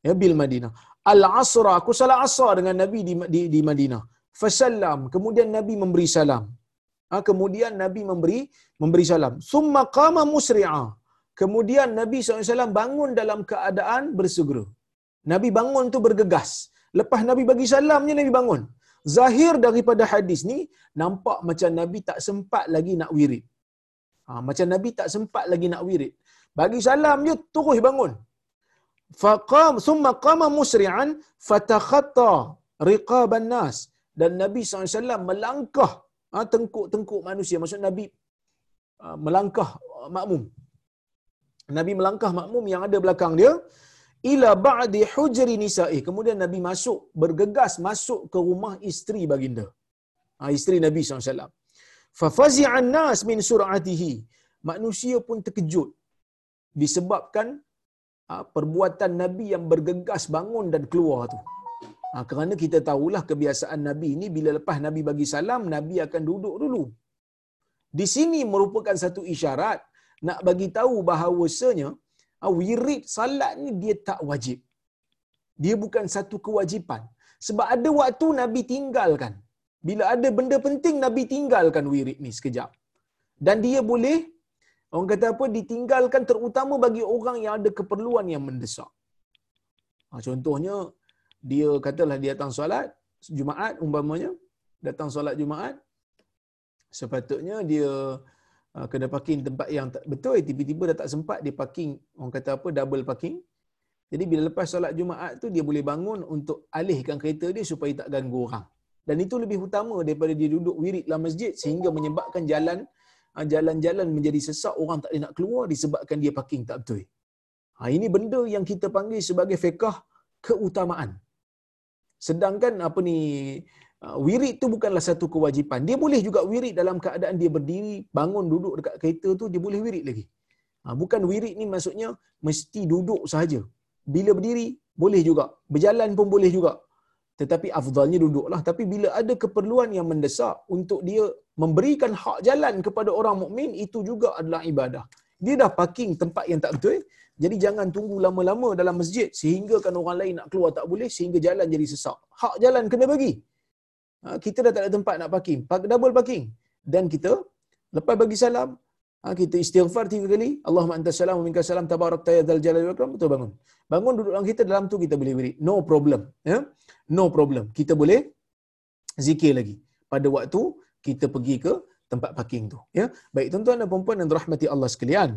Ya, bil Madinah. Al-Asra, aku salat asar dengan Nabi di, di, di Madinah. Fasallam, kemudian Nabi memberi salam. Ha, kemudian Nabi memberi memberi salam. Summa qama musri'a. Kemudian Nabi SAW bangun dalam keadaan bersegera. Nabi bangun tu bergegas. Lepas Nabi bagi salamnya Nabi bangun. Zahir daripada hadis ni nampak macam Nabi tak sempat lagi nak wirid. Ha, macam Nabi tak sempat lagi nak wirid. Bagi salam je terus bangun. Faqam summa qama musri'an fatakhatta riqaban nas dan Nabi SAW melangkah ha, tengkuk-tengkuk manusia. Maksud Nabi ha, melangkah makmum. Nabi melangkah makmum yang ada belakang dia ila ba'di hujri nisa'i. Kemudian Nabi masuk bergegas masuk ke rumah isteri baginda. Ha, isteri Nabi SAW. Fafazi'an nas min sur'atihi. Manusia pun terkejut disebabkan ha, perbuatan Nabi yang bergegas bangun dan keluar tu. Ha, kerana kita tahulah kebiasaan Nabi ini bila lepas Nabi bagi salam, Nabi akan duduk dulu. Di sini merupakan satu isyarat nak bagi tahu bahawasanya ha, wirid salat ni dia tak wajib. Dia bukan satu kewajipan. Sebab ada waktu Nabi tinggalkan. Bila ada benda penting, Nabi tinggalkan wirid ni sekejap. Dan dia boleh, orang kata apa, ditinggalkan terutama bagi orang yang ada keperluan yang mendesak. Ha, contohnya, dia katalah dia datang solat Jumaat umpamanya datang solat Jumaat sepatutnya dia uh, kena parking tempat yang tak betul tiba-tiba dah tak sempat dia parking orang kata apa double parking jadi bila lepas solat Jumaat tu dia boleh bangun untuk alihkan kereta dia supaya tak ganggu orang dan itu lebih utama daripada dia duduk wirid dalam masjid sehingga menyebabkan jalan uh, jalan-jalan menjadi sesak orang tak boleh nak keluar disebabkan dia parking tak betul. Ha, ini benda yang kita panggil sebagai fiqah keutamaan. Sedangkan apa ni uh, wirid tu bukanlah satu kewajipan. Dia boleh juga wirid dalam keadaan dia berdiri, bangun duduk dekat kereta tu dia boleh wirid lagi. Ha, bukan wirid ni maksudnya mesti duduk sahaja. Bila berdiri boleh juga, berjalan pun boleh juga. Tetapi afdalnya duduklah. Tapi bila ada keperluan yang mendesak untuk dia memberikan hak jalan kepada orang mukmin itu juga adalah ibadah. Dia dah parking tempat yang tak betul. Jadi jangan tunggu lama-lama dalam masjid sehingga kan orang lain nak keluar tak boleh sehingga jalan jadi sesak. Hak jalan kena bagi. Ha, kita dah tak ada tempat nak parking. Park double parking. Dan kita lepas bagi salam, ha, kita istighfar tiga kali. Allahumma anta salam minka salam tabarak tayyadal jalal wa ikram. Betul bangun. Bangun duduk dalam kita dalam tu kita boleh wirid. No problem. Ya? No problem. Kita boleh zikir lagi. Pada waktu kita pergi ke tempat parking tu. Ya, baik tuan-tuan dan puan-puan yang dirahmati Allah sekalian.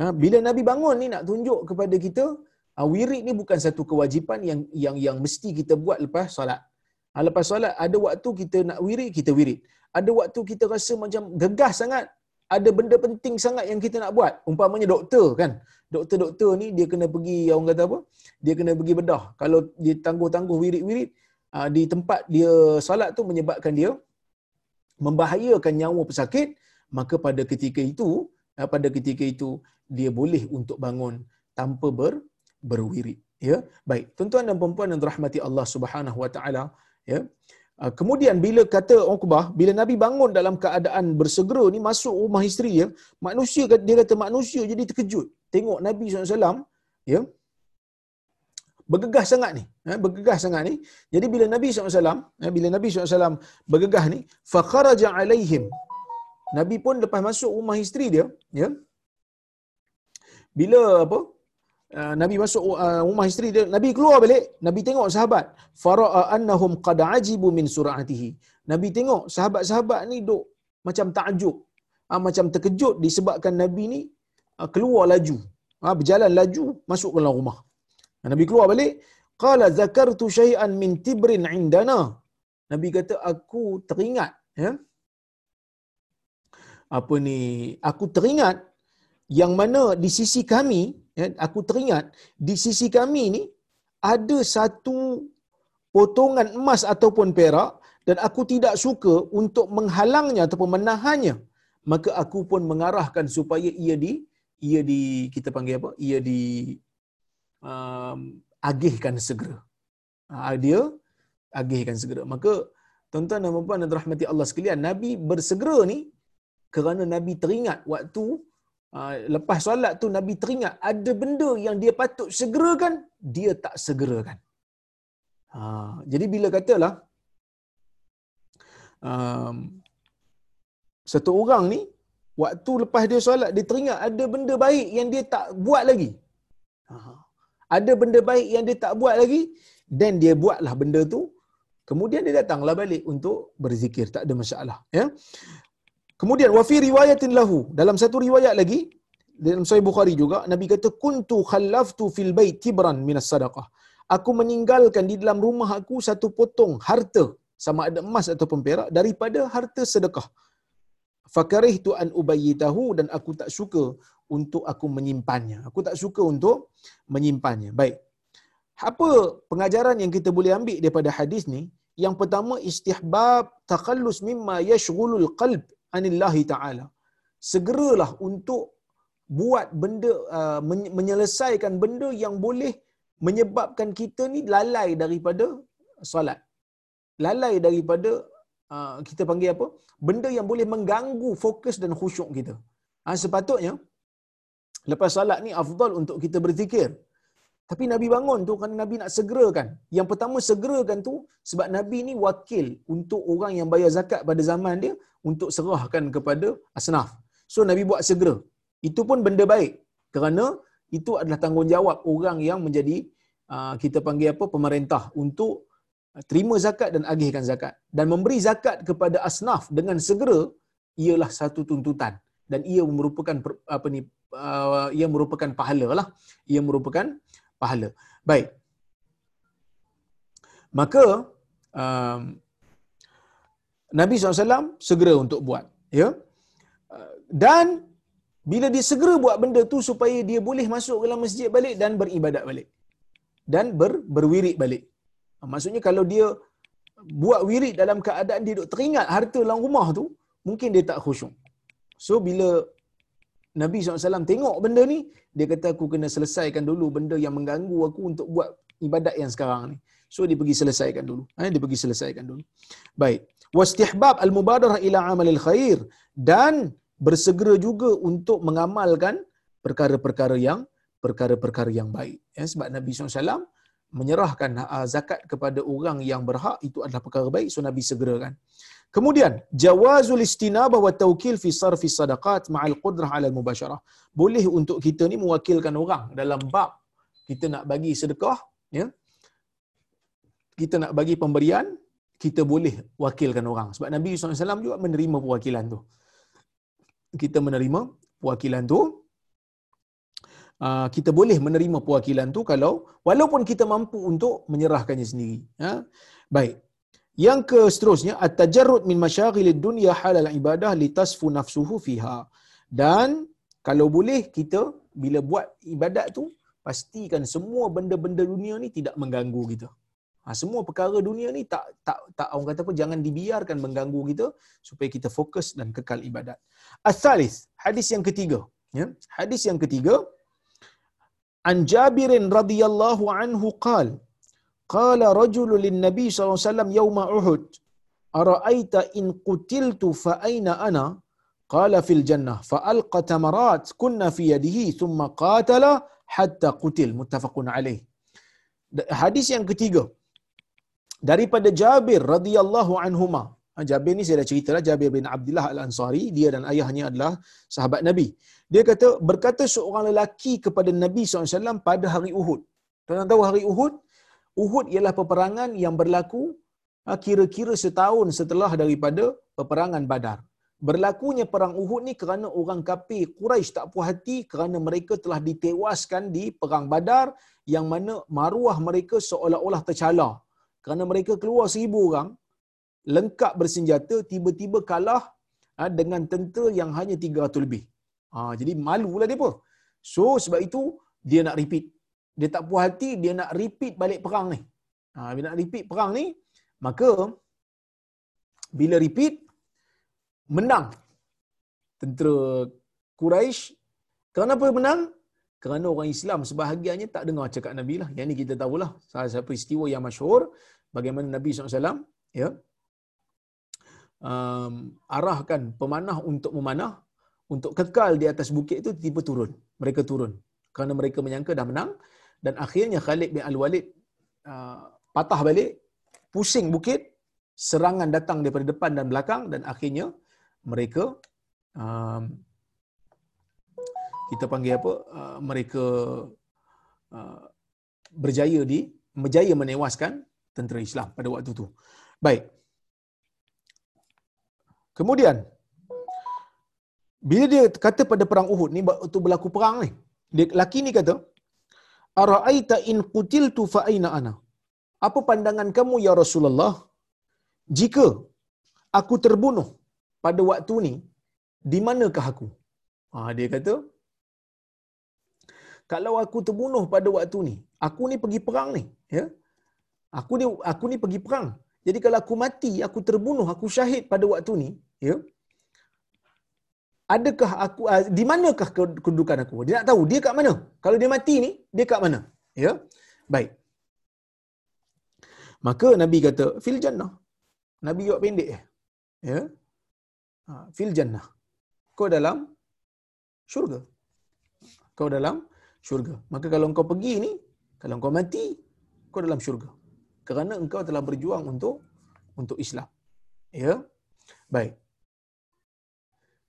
Ha, bila Nabi bangun ni nak tunjuk kepada kita, ha, wirid ni bukan satu kewajipan yang yang yang mesti kita buat lepas solat. Ha, lepas solat ada waktu kita nak wirid, kita wirid. Ada waktu kita rasa macam gegas sangat, ada benda penting sangat yang kita nak buat. Umpamanya doktor kan. Doktor-doktor ni dia kena pergi orang kata apa? Dia kena pergi bedah. Kalau dia tangguh-tangguh wirid-wirid ha, di tempat dia solat tu menyebabkan dia membahayakan nyawa pesakit, maka pada ketika itu, eh, pada ketika itu dia boleh untuk bangun tanpa ber, berwirid. Ya, baik. Tuan-tuan dan puan-puan yang dirahmati Allah Subhanahu Wa Taala, ya. Ah, kemudian bila kata Uqbah, bila Nabi bangun dalam keadaan bersegera ni masuk rumah isteri dia, manusia dia kata manusia jadi terkejut. Tengok Nabi SAW, ya, bergegas sangat ni eh, bergegas sangat ni jadi bila nabi SAW eh, bila nabi SAW bergegas ni fakharaja alaihim nabi pun lepas masuk rumah isteri dia ya bila apa uh, nabi masuk uh, rumah isteri dia nabi keluar balik. Nabi tengok sahabat. Faraa annahum qad ajibu min suratihi. Nabi tengok sahabat-sahabat ni duk macam takjub. Uh, macam terkejut disebabkan nabi ni uh, keluar laju. Uh, berjalan laju masuk ke dalam rumah. Nabi keluar balik, qala zakartu syai'an min tibrin indana. Nabi kata aku teringat ya. Apa ni? Aku teringat yang mana di sisi kami, ya, aku teringat di sisi kami ni ada satu potongan emas ataupun perak dan aku tidak suka untuk menghalangnya ataupun menahannya maka aku pun mengarahkan supaya ia di ia di kita panggil apa ia di um, agihkan segera. Uh, dia agihkan segera. Maka tuan-tuan dan puan-puan dan rahmati Allah sekalian, Nabi bersegera ni kerana Nabi teringat waktu lepas solat tu Nabi teringat ada benda yang dia patut segerakan, dia tak segerakan. Uh, jadi bila katalah um, satu orang ni waktu lepas dia solat dia teringat ada benda baik yang dia tak buat lagi. Ha. Ada benda baik yang dia tak buat lagi dan dia buatlah benda tu kemudian dia datanglah balik untuk berzikir tak ada masalah ya. Kemudian wa fi riwayatin lahu dalam satu riwayat lagi dalam Sahih Bukhari juga Nabi kata kuntu khallaftu fil bait kibran minas sadaqah. Aku meninggalkan di dalam rumah aku satu potong harta sama ada emas ataupun perak daripada harta sedekah. Fakarihtu an ubayyitahu dan aku tak suka untuk aku menyimpannya. Aku tak suka untuk menyimpannya. Baik. Apa pengajaran yang kita boleh ambil daripada hadis ni? Yang pertama istihbab takhallus mimma yashghulul qalb anillahi taala. Segeralah untuk buat benda uh, menyelesaikan benda yang boleh menyebabkan kita ni lalai daripada solat. Lalai daripada uh, kita panggil apa? Benda yang boleh mengganggu fokus dan khusyuk kita. Ha, sepatutnya lepas solat ni afdal untuk kita berzikir. Tapi Nabi bangun tu kerana Nabi nak segerakan. Yang pertama segerakan tu sebab Nabi ni wakil untuk orang yang bayar zakat pada zaman dia untuk serahkan kepada asnaf. So Nabi buat segera. Itu pun benda baik. Kerana itu adalah tanggungjawab orang yang menjadi uh, kita panggil apa pemerintah untuk terima zakat dan agihkan zakat dan memberi zakat kepada asnaf dengan segera ialah satu tuntutan dan ia merupakan apa ni uh, ia merupakan pahala lah ia merupakan pahala. Baik. Maka um, Nabi SAW segera untuk buat ya. Dan bila dia segera buat benda tu supaya dia boleh masuk ke dalam masjid balik dan beribadat balik. Dan ber, berwirid balik. Ha, maksudnya kalau dia buat wirid dalam keadaan dia duk teringat harta dalam rumah tu, mungkin dia tak khusyuk. So bila Nabi SAW tengok benda ni, dia kata aku kena selesaikan dulu benda yang mengganggu aku untuk buat ibadat yang sekarang ni. So dia pergi selesaikan dulu. Ha, dia pergi selesaikan dulu. Baik. Wastihbab al-mubadarah ila amalil khair. Dan bersegera juga untuk mengamalkan perkara-perkara yang perkara-perkara yang baik. Ya, sebab Nabi SAW menyerahkan uh, zakat kepada orang yang berhak itu adalah perkara baik so nabi segerakan kemudian jawazul istinabah wa tawkil fi sarfi sadaqat ma'al qudrah 'ala al-mubasyarah boleh untuk kita ni mewakilkan orang dalam bab kita nak bagi sedekah ya kita nak bagi pemberian kita boleh wakilkan orang sebab nabi SAW juga menerima perwakilan tu kita menerima perwakilan tu Ah, kita boleh menerima perwakilan tu kalau walaupun kita mampu untuk menyerahkannya sendiri. Ya. Baik. Yang ke seterusnya at-tajarrud min masyaghilid dunya halal ibadah litasfu nafsuhu fiha. Dan kalau boleh kita bila buat ibadat tu pastikan semua benda-benda dunia ni tidak mengganggu kita. Ha, semua perkara dunia ni tak tak tak orang kata apa jangan dibiarkan mengganggu kita supaya kita fokus dan kekal ibadat. As-salis, hadis yang ketiga, ya. Hadis yang ketiga, An Jabir radhiyallahu anhu qal qala rajul lin nabi wasallam yawm Uhud. Ara'aita in qutiltu fa aina ana? Qala fil jannah. Fa alqa tamarat kunna fi yadihi thumma qatala hatta qutil. Muttafaqun alaih. Hadis yang ketiga. Daripada Jabir radhiyallahu anhuma. Ha, Jabir ni saya dah cerita lah, Jabir bin Abdullah Al-Ansari, dia dan ayahnya adalah sahabat Nabi. Dia kata, berkata seorang lelaki kepada Nabi SAW pada hari Uhud. Tuan tahu hari Uhud? Uhud ialah peperangan yang berlaku ha, kira-kira setahun setelah daripada peperangan Badar. Berlakunya perang Uhud ni kerana orang kafir Quraisy tak puas hati kerana mereka telah ditewaskan di perang Badar yang mana maruah mereka seolah-olah tercala. Kerana mereka keluar seribu orang, lengkap bersenjata tiba-tiba kalah ha, dengan tentera yang hanya 300 lebih. Ha, jadi malulah dia pun. So sebab itu dia nak repeat. Dia tak puas hati dia nak repeat balik perang ni. Ha, bila nak repeat perang ni maka bila repeat menang tentera Quraisy kenapa menang? Kerana orang Islam sebahagiannya tak dengar cakap Nabi lah. Yang ni kita tahulah salah satu peristiwa yang masyhur bagaimana Nabi SAW ya, um, arahkan pemanah untuk memanah untuk kekal di atas bukit itu tiba turun mereka turun kerana mereka menyangka dah menang dan akhirnya Khalid bin Al-Walid uh, patah balik pusing bukit serangan datang daripada depan dan belakang dan akhirnya mereka um, kita panggil apa uh, mereka uh, berjaya di berjaya menewaskan tentera Islam pada waktu itu. Baik. Kemudian bila dia kata pada perang Uhud ni waktu berlaku perang ni, dia laki ni kata, "Ara'aita in qutiltu fa aina ana?" Apa pandangan kamu ya Rasulullah jika aku terbunuh pada waktu ni, di manakah aku? Ha, dia kata, kalau aku terbunuh pada waktu ni, aku ni pergi perang ni, ya. Aku ni aku ni pergi perang. Jadi kalau aku mati, aku terbunuh, aku syahid pada waktu ni, ya. Adakah aku uh, di manakah kedudukan aku? Dia nak tahu dia kat mana. Kalau dia mati ni, dia kat mana? Ya. Baik. Maka Nabi kata, fil jannah. Nabi jawab pendek eh. Ya. Ha, fil jannah. Kau dalam syurga. Kau dalam syurga. Maka kalau engkau pergi ni, kalau engkau mati, kau dalam syurga. Kerana engkau telah berjuang untuk untuk Islam. Ya. Baik.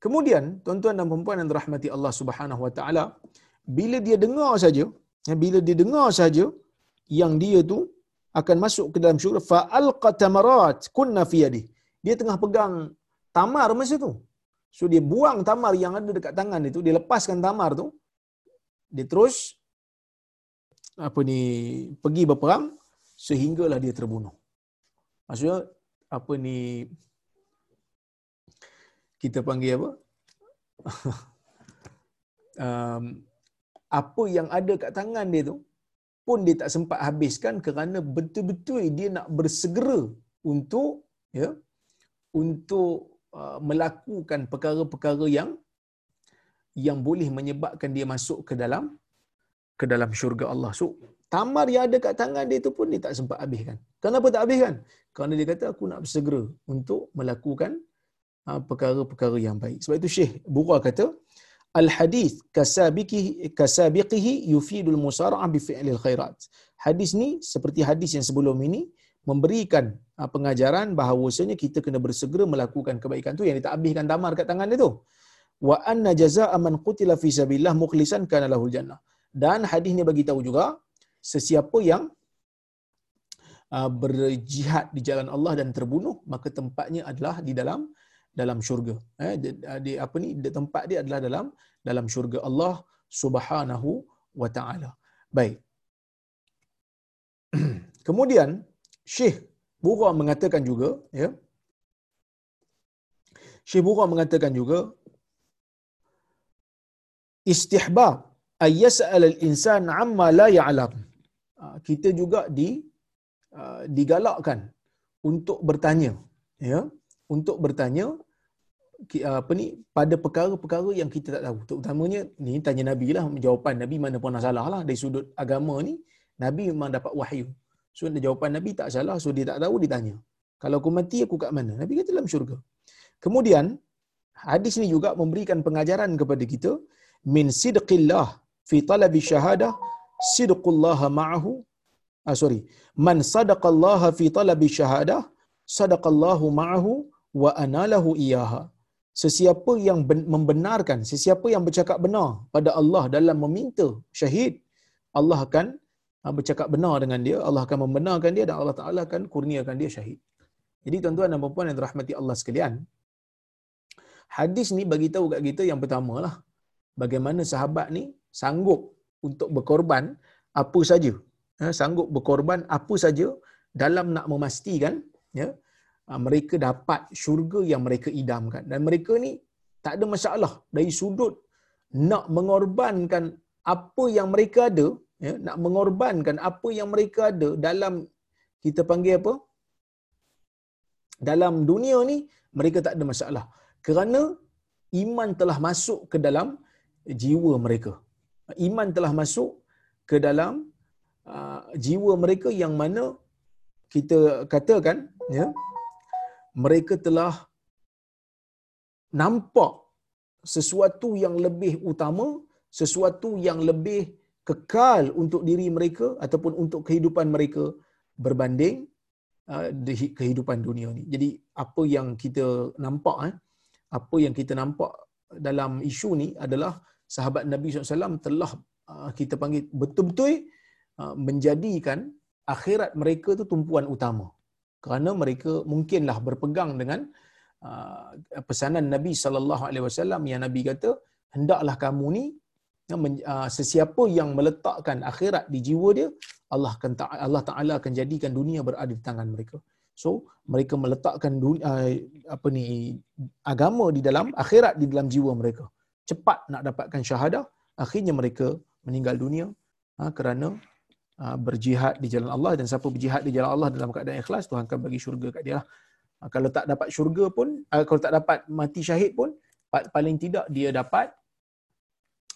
Kemudian, tuan-tuan dan puan yang dirahmati Allah Subhanahu Wa Taala, bila dia dengar saja, ya, bila dia dengar saja yang dia tu akan masuk ke dalam syurga, fa alqa tamarat kunna fi yadi. Dia tengah pegang tamar masa tu. So dia buang tamar yang ada dekat tangan itu, dia lepaskan tamar tu. Dia terus apa ni pergi berperang sehinggalah dia terbunuh. Maksudnya apa ni kita panggil apa? um, apa yang ada kat tangan dia tu pun dia tak sempat habiskan kerana betul-betul dia nak bersegera untuk ya untuk uh, melakukan perkara-perkara yang yang boleh menyebabkan dia masuk ke dalam ke dalam syurga Allah. So, tamar yang ada kat tangan dia tu pun dia tak sempat habiskan. Kenapa tak habiskan? Kerana dia kata aku nak bersegera untuk melakukan perkara-perkara yang baik. Sebab itu Syekh Bura kata, Al-hadith kasabiqihi kasabiqihi yufidul musara'ah bi fi'lil khairat. Hadis ni seperti hadis yang sebelum ini memberikan uh, pengajaran bahawasanya kita kena bersegera melakukan kebaikan tu yang dia tak habiskan tamar kat tangan dia tu. Wa anna jazaa'a man qutila fi sabilillah mukhlisan kana lahul jannah. Dan hadis ni bagi tahu juga sesiapa yang uh, berjihad di jalan Allah dan terbunuh maka tempatnya adalah di dalam dalam syurga. Eh, di, apa ni? Di tempat dia adalah dalam dalam syurga Allah Subhanahu wa taala. Baik. Kemudian Syekh Bura mengatakan juga, ya. Syekh Bura mengatakan juga istihbab ay yas'al al-insan amma la ya'lam. Ah, kita juga di ah, digalakkan untuk bertanya, ya untuk bertanya apa ni pada perkara-perkara yang kita tak tahu. Terutamanya ni tanya Nabi lah jawapan Nabi mana pernah salah lah dari sudut agama ni Nabi memang dapat wahyu. So jawapan Nabi tak salah so dia tak tahu dia tanya. Kalau aku mati aku kat mana? Nabi kata dalam syurga. Kemudian hadis ni juga memberikan pengajaran kepada kita min sidqillah fi talabi syahadah sidqullah ma'ahu ah sorry man sadaqallaha fi talabi syahadah sadaqallahu ma'ahu wa analahhu iyaha. Sesiapa yang membenarkan sesiapa yang bercakap benar pada Allah dalam meminta syahid Allah akan ah, bercakap benar dengan dia Allah akan membenarkan dia dan Allah Taala akan kurniakan dia syahid. Jadi tuan-tuan dan puan yang dirahmati Allah sekalian hadis ni bagi tahu kat kita yang pertamalah bagaimana sahabat ni sanggup untuk berkorban apa saja. Eh, sanggup berkorban apa saja dalam nak memastikan ya mereka dapat syurga yang mereka idamkan. Dan mereka ni tak ada masalah dari sudut nak mengorbankan apa yang mereka ada ya nak mengorbankan apa yang mereka ada dalam kita panggil apa? Dalam dunia ni mereka tak ada masalah. Kerana iman telah masuk ke dalam jiwa mereka. Iman telah masuk ke dalam uh, jiwa mereka yang mana kita katakan ya mereka telah nampak sesuatu yang lebih utama, sesuatu yang lebih kekal untuk diri mereka ataupun untuk kehidupan mereka berbanding uh, kehidupan dunia ni. Jadi apa yang kita nampak eh, apa yang kita nampak dalam isu ni adalah sahabat Nabi SAW telah uh, kita panggil betul-betul uh, menjadikan akhirat mereka tu tumpuan utama. Kerana mereka mungkinlah berpegang dengan uh, pesanan Nabi sallallahu alaihi wasallam yang Nabi kata hendaklah kamu ni sesiapa yang meletakkan akhirat di jiwa dia Allah akan Allah Taala akan jadikan dunia berada di tangan mereka. So mereka meletakkan dunia, apa ni agama di dalam akhirat di dalam jiwa mereka. Cepat nak dapatkan syahadah, akhirnya mereka meninggal dunia ha, kerana berjihad di jalan Allah dan siapa berjihad di jalan Allah dalam keadaan ikhlas Tuhan akan bagi syurga kat dia lah. Ha, kalau tak dapat syurga pun, ha, kalau tak dapat mati syahid pun, paling tidak dia dapat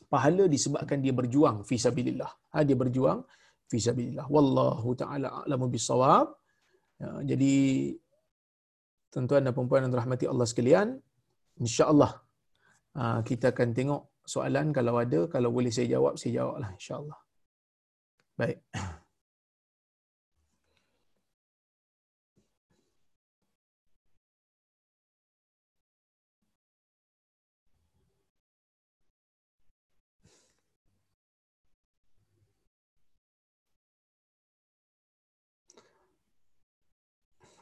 pahala disebabkan dia berjuang fi sabilillah. Ha, dia berjuang fi sabilillah. Wallahu taala a'lamu bisawab. Ya, jadi tuan-tuan dan puan-puan yang dirahmati Allah sekalian, insya-Allah kita akan tengok soalan kalau ada, kalau boleh saya jawab, saya jawablah insya-Allah. Baik.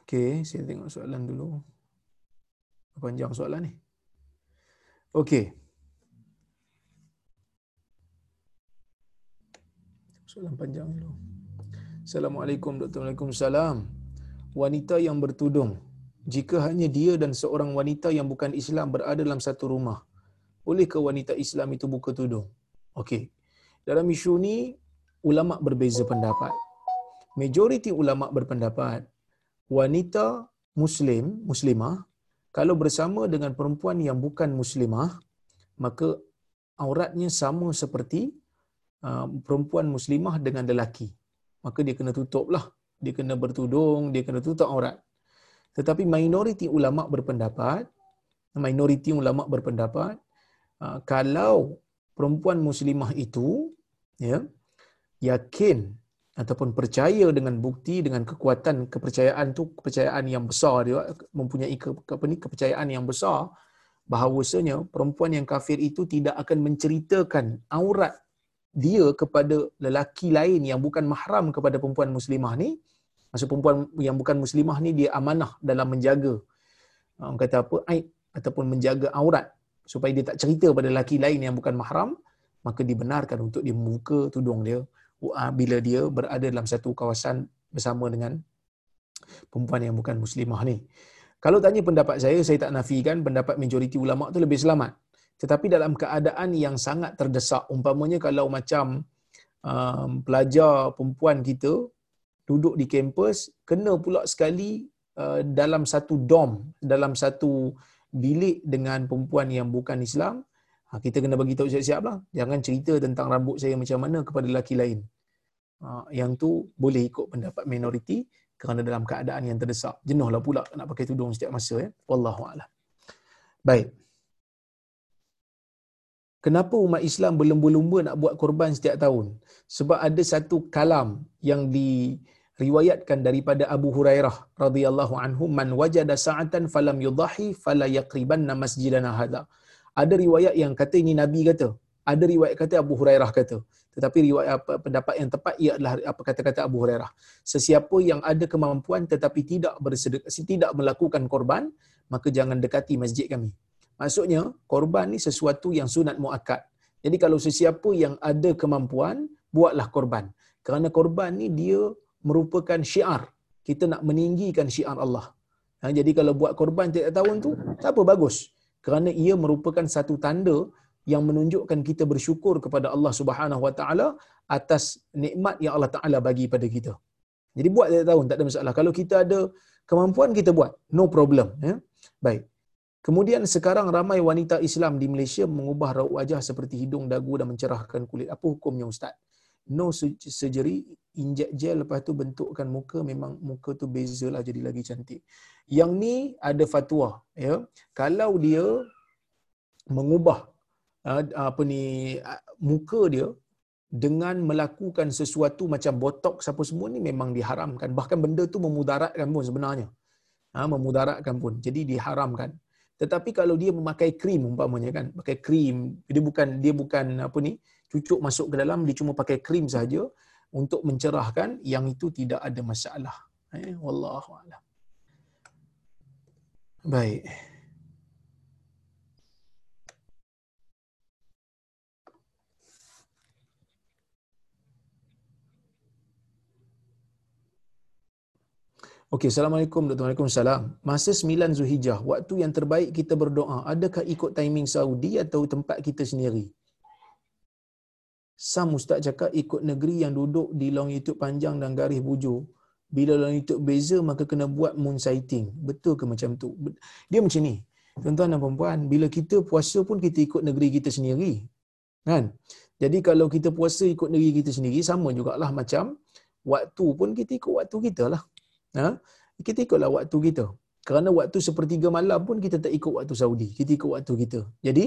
Okey, saya tengok soalan dulu. Panjang soalan ni. Okey. Soalan panjang dulu. Assalamualaikum Dr. Waalaikumsalam. Wanita yang bertudung, jika hanya dia dan seorang wanita yang bukan Islam berada dalam satu rumah, boleh ke wanita Islam itu buka tudung? Okey. Dalam isu ni, ulama berbeza pendapat. Majoriti ulama berpendapat wanita muslim muslimah kalau bersama dengan perempuan yang bukan muslimah maka auratnya sama seperti perempuan muslimah dengan lelaki. Maka dia kena tutuplah. Dia kena bertudung dia kena tutup aurat. Tetapi minoriti ulama berpendapat minoriti ulama berpendapat uh, kalau perempuan muslimah itu ya yakin ataupun percaya dengan bukti dengan kekuatan kepercayaan tu kepercayaan yang besar dia mempunyai ke, apa ni kepercayaan yang besar bahawasanya perempuan yang kafir itu tidak akan menceritakan aurat dia kepada lelaki lain yang bukan mahram kepada perempuan muslimah ni maksud perempuan yang bukan muslimah ni dia amanah dalam menjaga orang kata apa aib ataupun menjaga aurat supaya dia tak cerita pada lelaki lain yang bukan mahram maka dibenarkan untuk dia membuka tudung dia Ah, bila dia berada dalam satu kawasan bersama dengan perempuan yang bukan muslimah ni. Kalau tanya pendapat saya, saya tak nafikan pendapat majoriti ulama tu lebih selamat. Tetapi dalam keadaan yang sangat terdesak, umpamanya kalau macam um, pelajar perempuan kita duduk di kampus, kena pula sekali uh, dalam satu dom, dalam satu bilik dengan perempuan yang bukan Islam, ha, kita kena bagi tahu siap-siap lah. Jangan cerita tentang rambut saya macam mana kepada lelaki lain. Ha, yang tu boleh ikut pendapat minoriti kerana dalam keadaan yang terdesak. Jenuhlah pula nak pakai tudung setiap masa. Ya. Wallahu a'lam. Baik. Kenapa umat Islam berlumba-lumba nak buat korban setiap tahun? Sebab ada satu kalam yang diriwayatkan daripada Abu Hurairah radhiyallahu anhu man wajada sa'atan falam yudahi fala yaqribanna masjidana hadha. Ada riwayat yang kata ini Nabi kata. Ada riwayat kata Abu Hurairah kata. Tetapi riwayat apa, pendapat yang tepat ia adalah apa kata-kata Abu Hurairah. Sesiapa yang ada kemampuan tetapi tidak bersedekah, tidak melakukan korban, maka jangan dekati masjid kami. Maksudnya, korban ni sesuatu yang sunat muakkad. Jadi kalau sesiapa yang ada kemampuan, buatlah korban. Kerana korban ni dia merupakan syiar. Kita nak meninggikan syiar Allah. Ha, jadi kalau buat korban tiap tahun tu, tak apa bagus. Kerana ia merupakan satu tanda yang menunjukkan kita bersyukur kepada Allah Subhanahu Wa Taala atas nikmat yang Allah Taala bagi pada kita. Jadi buat tiap tahun tak ada masalah. Kalau kita ada kemampuan kita buat, no problem. Ya? Baik. Kemudian sekarang ramai wanita Islam di Malaysia mengubah raut wajah seperti hidung, dagu dan mencerahkan kulit. Apa hukumnya Ustaz? No surgery, inject gel lepas tu bentukkan muka memang muka tu bezalah jadi lagi cantik. Yang ni ada fatwa, ya. Kalau dia mengubah Ah, apa ni muka dia dengan melakukan sesuatu macam botox apa semua ni memang diharamkan bahkan benda tu memudaratkan pun sebenarnya ha, memudaratkan pun jadi diharamkan Tetapi kalau dia memakai krim umpamanya kan, pakai krim, dia bukan dia bukan apa ni, cucuk masuk ke dalam, dia cuma pakai krim saja untuk mencerahkan yang itu tidak ada masalah. Eh, wallahu a'lam. Baik. Okey, Assalamualaikum. Waalaikumsalam. Masa 9 Zulhijjah, waktu yang terbaik kita berdoa, adakah ikut timing Saudi atau tempat kita sendiri? Sam Ustaz cakap ikut negeri yang duduk di long YouTube panjang dan garis bujur. Bila long YouTube beza, maka kena buat moon sighting. Betul ke macam tu? Dia macam ni. Tuan-tuan dan puan bila kita puasa pun kita ikut negeri kita sendiri. Kan? Jadi kalau kita puasa ikut negeri kita sendiri, sama jugalah macam waktu pun kita ikut waktu kita lah ha? kita ikutlah waktu kita. Kerana waktu sepertiga malam pun kita tak ikut waktu Saudi. Kita ikut waktu kita. Jadi,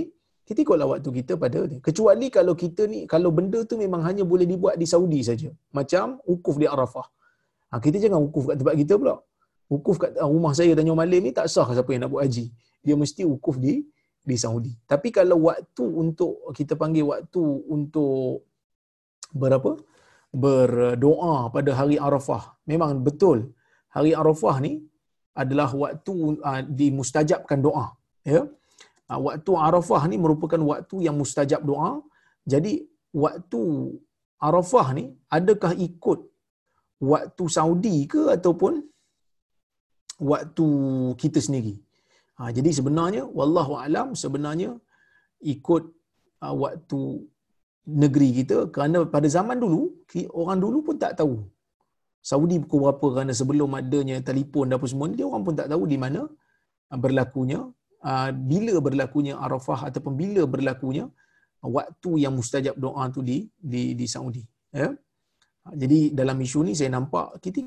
kita ikutlah waktu kita pada ni. Kecuali kalau kita ni, kalau benda tu memang hanya boleh dibuat di Saudi saja. Macam wukuf di Arafah. Ha, kita jangan wukuf kat tempat kita pula. Wukuf kat rumah saya Tanjung Malim ni tak sah siapa yang nak buat haji. Dia mesti wukuf di di Saudi. Tapi kalau waktu untuk kita panggil waktu untuk berapa? Berdoa pada hari Arafah. Memang betul hari Arafah ni adalah waktu uh, dimustajabkan doa ya. Uh, waktu Arafah ni merupakan waktu yang mustajab doa. Jadi waktu Arafah ni adakah ikut waktu Saudi ke ataupun waktu kita sendiri? Ha, jadi sebenarnya wallahu alam sebenarnya ikut uh, waktu negeri kita. Kerana pada zaman dulu orang dulu pun tak tahu Saudi pukul berapa kerana sebelum adanya telefon dan apa semua ni, dia orang pun tak tahu di mana ah, berlakunya, ah, bila berlakunya Arafah ataupun bila berlakunya waktu yang mustajab doa tu di di, di Saudi. Ya? Jadi dalam isu ni saya nampak kita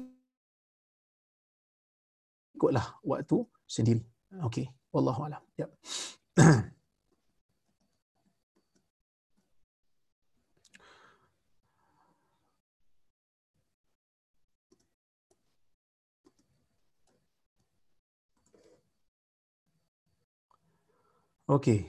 ikutlah waktu sendiri. Okey, wallahu alam. Ya. Okey.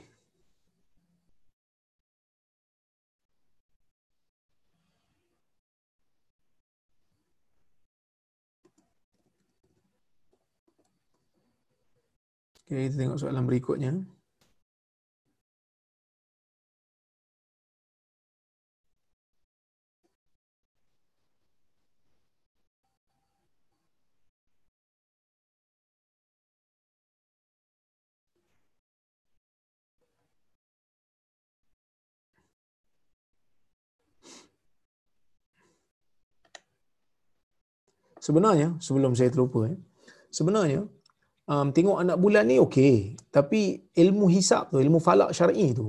Okay, kita tengok soalan berikutnya. Sebenarnya sebelum saya terlupa eh, sebenarnya um, tengok anak bulan ni okey tapi ilmu hisap tu ilmu falak syar'i tu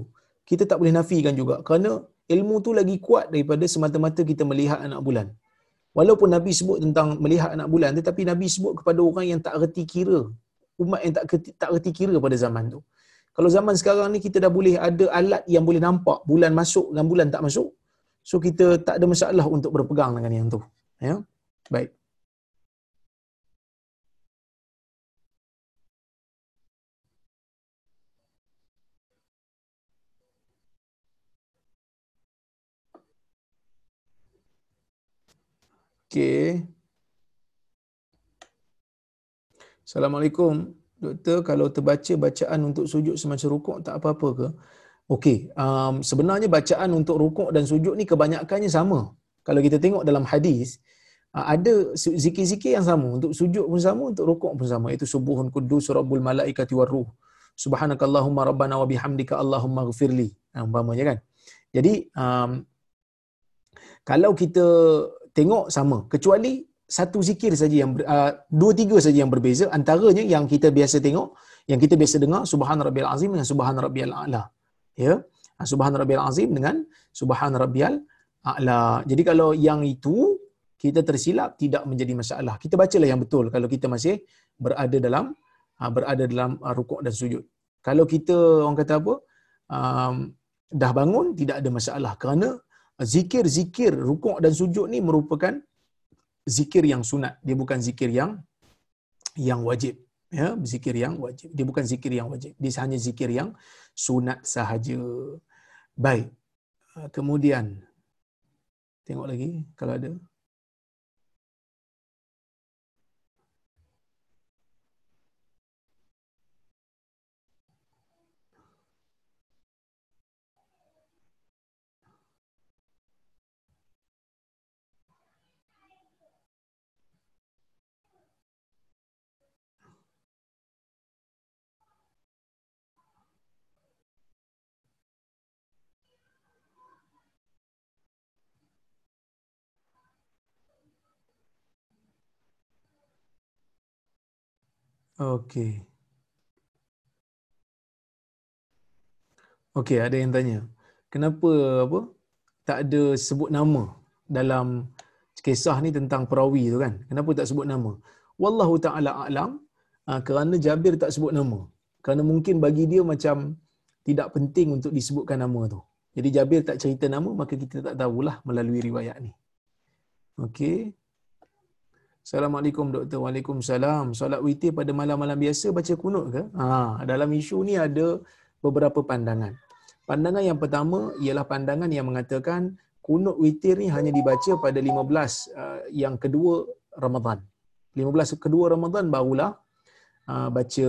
kita tak boleh nafikan juga kerana ilmu tu lagi kuat daripada semata-mata kita melihat anak bulan. Walaupun nabi sebut tentang melihat anak bulan tetapi nabi sebut kepada orang yang tak reti kira umat yang tak reti, tak reti kira pada zaman tu. Kalau zaman sekarang ni kita dah boleh ada alat yang boleh nampak bulan masuk dan bulan tak masuk so kita tak ada masalah untuk berpegang dengan yang tu ya. Baik Okey. Assalamualaikum. Doktor, kalau terbaca bacaan untuk sujud semasa rukuk tak apa-apa ke? Okey, um, sebenarnya bacaan untuk rukuk dan sujud ni kebanyakannya sama. Kalau kita tengok dalam hadis, uh, ada zikir-zikir yang sama. Untuk sujud pun sama, untuk rukuk pun sama. Itu subuhun kudus rabbul malaikati warruh. Subhanakallahumma rabbana wa bihamdika Allahumma ghafirli. Nah, umpamanya kan. Jadi, um, kalau kita tengok sama. Kecuali satu zikir saja yang uh, dua tiga saja yang berbeza antaranya yang kita biasa tengok yang kita biasa dengar subhan rabbiyal azim dengan subhan rabbiyal a'la. Ya? Uh, subhan rabbiyal azim dengan subhan rabbiyal a'la. Jadi kalau yang itu kita tersilap tidak menjadi masalah. Kita bacalah yang betul kalau kita masih berada dalam uh, berada dalam uh, rukuk dan sujud. Kalau kita orang kata apa um, dah bangun tidak ada masalah. Kerana zikir-zikir rukuk dan sujud ni merupakan zikir yang sunat dia bukan zikir yang yang wajib Ya, zikir yang wajib. Dia bukan zikir yang wajib. Dia hanya zikir yang sunat sahaja. Baik. Ah, kemudian tengok lagi kalau ada. Okey. Okey, ada yang tanya. Kenapa apa? Tak ada sebut nama dalam kisah ni tentang perawi tu kan? Kenapa tak sebut nama? Wallahu taala alam ah, kerana Jabir tak sebut nama. Kerana mungkin bagi dia macam tidak penting untuk disebutkan nama tu. Jadi Jabir tak cerita nama maka kita tak tahulah melalui riwayat ni. Okey. Assalamualaikum doktor. Waalaikumsalam. Solat witir pada malam-malam biasa baca kunut ke? Ha, dalam isu ni ada beberapa pandangan. Pandangan yang pertama ialah pandangan yang mengatakan kunut witir ni hanya dibaca pada 15 uh, yang kedua Ramadan. 15 kedua Ramadan barulah uh, baca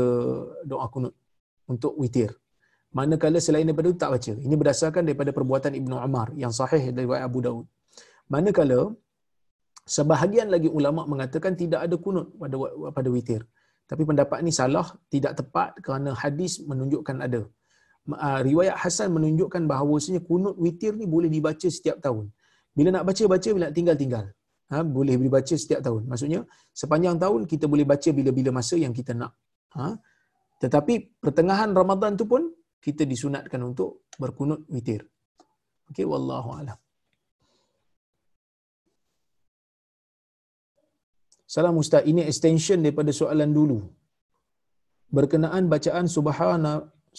doa kunut untuk witir. Manakala selain daripada itu tak baca. Ini berdasarkan daripada perbuatan Ibnu Umar yang sahih dari Abu Daud. Manakala Sebahagian lagi ulama mengatakan tidak ada kunut pada pada witir. Tapi pendapat ini salah, tidak tepat kerana hadis menunjukkan ada. Ah, riwayat Hasan menunjukkan bahawasanya kunut witir ni boleh dibaca setiap tahun. Bila nak baca baca, bila nak tinggal tinggal. Ha, boleh dibaca setiap tahun. Maksudnya sepanjang tahun kita boleh baca bila-bila masa yang kita nak. Ha? Tetapi pertengahan Ramadan tu pun kita disunatkan untuk berkunut witir. Okey, wallahu a'lam. Salam Ustaz, ini extension daripada soalan dulu. Berkenaan bacaan subhana,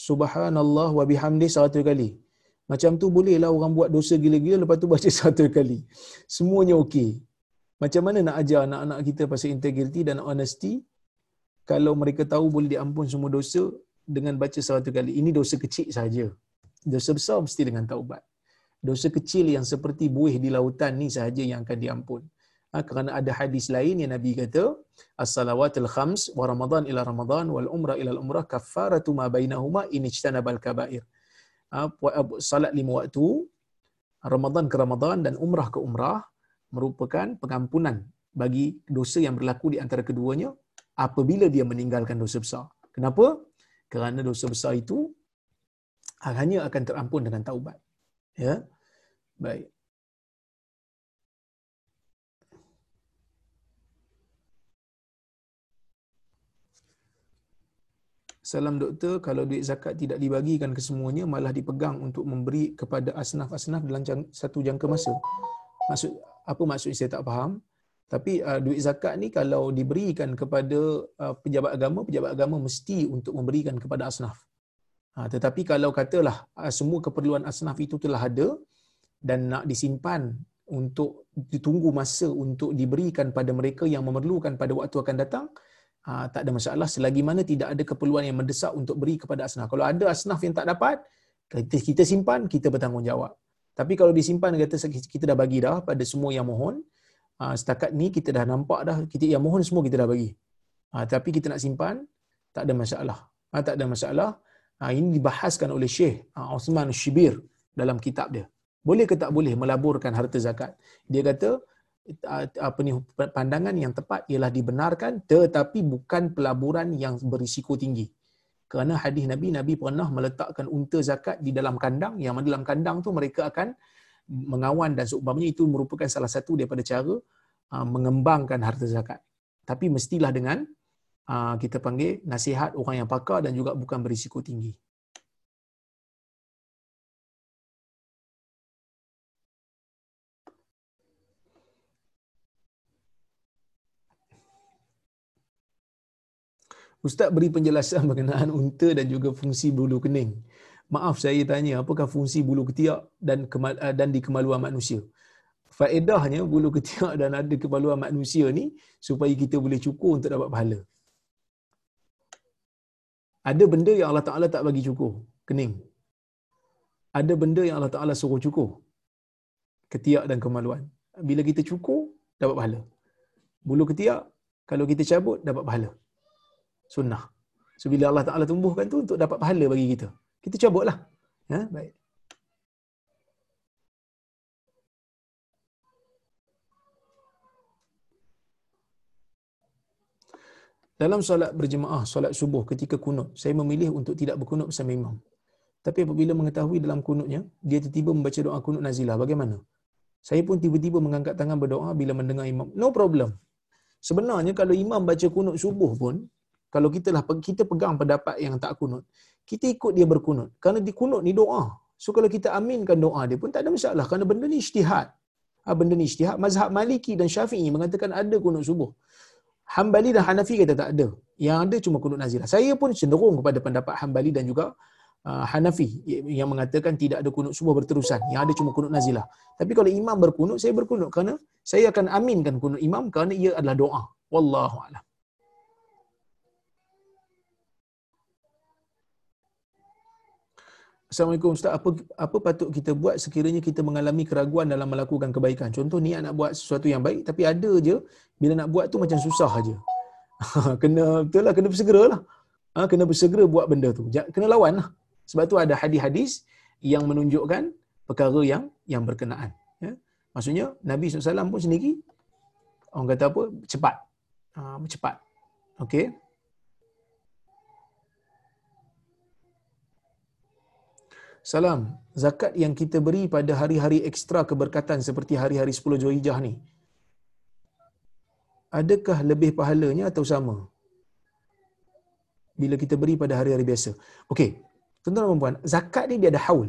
subhanallah wa bihamdi satu kali. Macam tu bolehlah orang buat dosa gila-gila lepas tu baca satu kali. Semuanya okey. Macam mana nak ajar anak-anak kita pasal integriti dan honesty kalau mereka tahu boleh diampun semua dosa dengan baca satu kali. Ini dosa kecil saja. Dosa besar mesti dengan taubat. Dosa kecil yang seperti buih di lautan ni sahaja yang akan diampun ha, kerana ada hadis lain yang Nabi kata as-salawatul khams wa ramadan ila ramadan wal umrah ila umrah kaffaratu ma bainahuma in ijtanabal kaba'ir ha, salat lima waktu Ramadan ke Ramadan dan umrah ke umrah merupakan pengampunan bagi dosa yang berlaku di antara keduanya apabila dia meninggalkan dosa besar. Kenapa? Kerana dosa besar itu hanya akan terampun dengan taubat. Ya. Baik. Salam doktor, kalau duit zakat tidak dibagikan ke semuanya, malah dipegang untuk memberi kepada asnaf-asnaf dalam satu jangka masa. Maksud apa maksud saya tak faham. Tapi uh, duit zakat ni kalau diberikan kepada uh, pejabat agama, pejabat agama mesti untuk memberikan kepada asnaf. Ha, tetapi kalau katalah uh, semua keperluan asnaf itu telah ada dan nak disimpan untuk ditunggu masa untuk diberikan pada mereka yang memerlukan pada waktu akan datang, ha, tak ada masalah selagi mana tidak ada keperluan yang mendesak untuk beri kepada asnaf. Kalau ada asnaf yang tak dapat, kita, kita simpan, kita bertanggungjawab. Tapi kalau disimpan kata kita dah bagi dah pada semua yang mohon, ha, setakat ni kita dah nampak dah kita yang mohon semua kita dah bagi. Ha, tapi kita nak simpan, tak ada masalah. Tak ada masalah. Ini dibahaskan oleh Syekh Osman Shibir dalam kitab dia. Boleh ke tak boleh melaburkan harta zakat? Dia kata, apa ni pandangan yang tepat ialah dibenarkan tetapi bukan pelaburan yang berisiko tinggi. Kerana hadis Nabi Nabi pernah meletakkan unta zakat di dalam kandang yang dalam kandang tu mereka akan mengawan dan seumpamanya itu merupakan salah satu daripada cara uh, mengembangkan harta zakat. Tapi mestilah dengan uh, kita panggil nasihat orang yang pakar dan juga bukan berisiko tinggi. Ustaz beri penjelasan berkenaan unta dan juga fungsi bulu kening. Maaf saya tanya, apakah fungsi bulu ketiak dan kemal, eh, dan di kemaluan manusia? Faedahnya bulu ketiak dan ada kemaluan manusia ni supaya kita boleh cukur untuk dapat pahala. Ada benda yang Allah Taala tak bagi cukur, kening. Ada benda yang Allah Taala suruh cukur. Ketiak dan kemaluan. Bila kita cukur, dapat pahala. Bulu ketiak, kalau kita cabut, dapat pahala. Sunnah. So, bila Allah Ta'ala tumbuhkan tu untuk dapat pahala bagi kita. Kita cabutlah. Ya, baik. Dalam solat berjemaah, solat subuh ketika kunut, saya memilih untuk tidak berkunut bersama imam. Tapi apabila mengetahui dalam kunutnya, dia tiba-tiba membaca doa kunut nazilah. Bagaimana? Saya pun tiba-tiba mengangkat tangan berdoa bila mendengar imam. No problem. Sebenarnya kalau imam baca kunut subuh pun, kalau kita lah kita pegang pendapat yang tak kunut, kita ikut dia berkunut. Kerana di kunut ni doa. So kalau kita aminkan doa dia pun tak ada masalah kerana benda ni ijtihad. Ha, benda ni ijtihad. Mazhab Maliki dan Syafi'i mengatakan ada kunut subuh. Hambali dan Hanafi kata tak ada. Yang ada cuma kunut nazilah. Saya pun cenderung kepada pendapat Hambali dan juga uh, Hanafi yang mengatakan tidak ada kunut subuh berterusan. Yang ada cuma kunut nazilah. Tapi kalau imam berkunut, saya berkunut kerana saya akan aminkan kunut imam kerana ia adalah doa. Wallahu a'lam. Assalamualaikum Ustaz, apa apa patut kita buat sekiranya kita mengalami keraguan dalam melakukan kebaikan? Contoh niat nak buat sesuatu yang baik tapi ada je bila nak buat tu macam susah aja. kena betul lah kena bersegeralah. Ha, kena bersegera buat benda tu. Kena lawan lah. Sebab tu ada hadis-hadis yang menunjukkan perkara yang yang berkenaan. Ya. Maksudnya Nabi SAW pun sendiri orang kata apa? cepat. Ha, cepat. Okey. Salam. Zakat yang kita beri pada hari-hari ekstra keberkatan seperti hari-hari 10 Zulhijjah ni. Adakah lebih pahalanya atau sama? Bila kita beri pada hari-hari biasa. Okey. Tuan-tuan dan puan, zakat ni dia ada haul.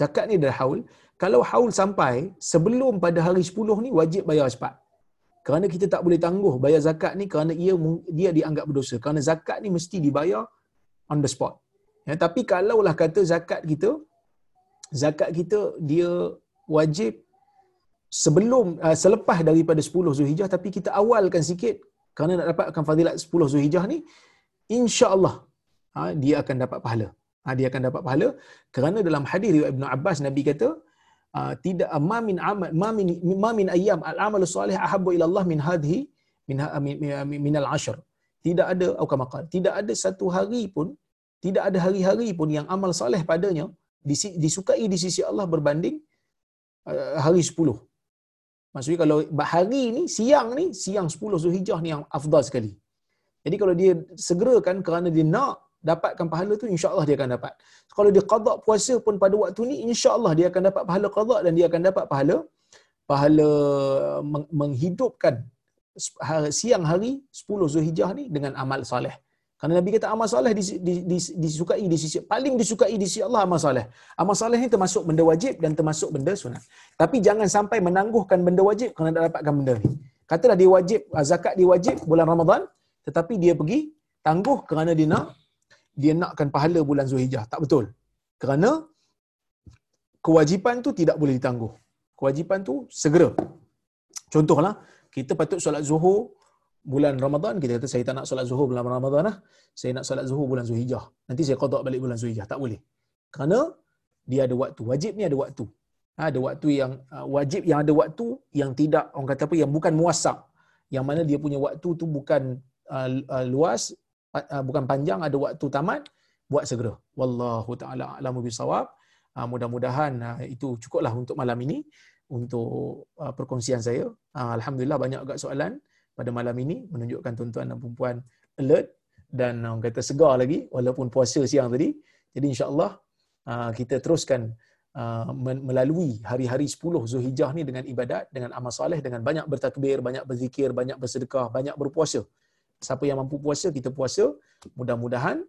Zakat ni dia ada haul. Kalau haul sampai sebelum pada hari 10 ni wajib bayar cepat. Kerana kita tak boleh tangguh bayar zakat ni kerana ia dia dianggap berdosa. Kerana zakat ni mesti dibayar on the spot. Ya, tapi kalaulah kata zakat kita, zakat kita dia wajib sebelum uh, selepas daripada 10 Zulhijjah tapi kita awalkan sikit kerana nak dapatkan fadilat 10 Zulhijjah ni insya-Allah ha, dia akan dapat pahala. Ha, dia akan dapat pahala kerana dalam hadis riwayat Ibnu Abbas Nabi kata uh, tidak ma min amal ma min ma min ayyam al amal salih ahabbu ila Allah min hadhi min min, min, min al ashr. Tidak ada atau tidak ada satu hari pun tidak ada hari-hari pun yang amal soleh padanya disukai di sisi Allah berbanding uh, hari 10. Maksudnya kalau hari ni, siang ni, siang 10 Zulhijjah ni yang afdal sekali. Jadi kalau dia segerakan kerana dia nak dapatkan pahala tu, insya-Allah dia akan dapat. Kalau dia qada puasa pun pada waktu ni, insya-Allah dia akan dapat pahala qada dan dia akan dapat pahala pahala menghidupkan siang hari 10 Zulhijjah ni dengan amal soleh. Kerana Nabi kata amal soleh disukai di sisi paling disukai di sisi Allah amal soleh. Amal soleh ni termasuk benda wajib dan termasuk benda sunat. Tapi jangan sampai menangguhkan benda wajib kerana nak dapatkan benda ni. Katalah dia wajib ah, zakat dia wajib bulan Ramadan tetapi dia pergi tangguh kerana dia nak dia nakkan pahala bulan Zulhijjah. Tak betul. Kerana kewajipan tu tidak boleh ditangguh. Kewajipan tu segera. Contohlah, kita patut solat zuhur bulan Ramadan kita kata saya tak nak solat zuhur bulan Ramadan lah. Saya nak solat zuhur bulan Zulhijjah. Nanti saya qada balik bulan Zulhijjah. Tak boleh. Kerana dia ada waktu. Wajib ni ada waktu. Ha, ada waktu yang uh, wajib yang ada waktu yang tidak orang kata apa yang bukan muasak. Yang mana dia punya waktu tu bukan uh, uh, luas, uh, bukan panjang, ada waktu tamat, buat segera. Wallahu taala alamu bisawab. Uh, mudah-mudahan uh, itu cukuplah untuk malam ini untuk uh, perkongsian saya. Uh, alhamdulillah banyak agak soalan pada malam ini menunjukkan tuan-tuan dan puan alert dan orang kata segar lagi walaupun puasa siang tadi. Jadi insya-Allah uh, kita teruskan uh, melalui hari-hari 10 Zulhijjah ni dengan ibadat, dengan amal soleh, dengan banyak bertakbir, banyak berzikir, banyak bersedekah, banyak berpuasa. Siapa yang mampu puasa, kita puasa. Mudah-mudahan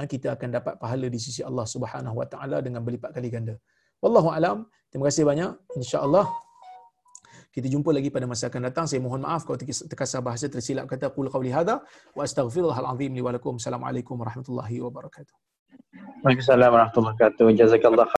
uh, kita akan dapat pahala di sisi Allah Subhanahu Wa Taala dengan berlipat kali ganda. Wallahu alam. Terima kasih banyak. Insya-Allah kita jumpa lagi pada masa akan datang. Saya mohon maaf kalau terkasar bahasa tersilap kata qul qawli hadha wa astaghfirullahal azim li wa lakum. Assalamualaikum warahmatullahi wabarakatuh. Waalaikumsalam warahmatullahi wabarakatuh. Jazakallah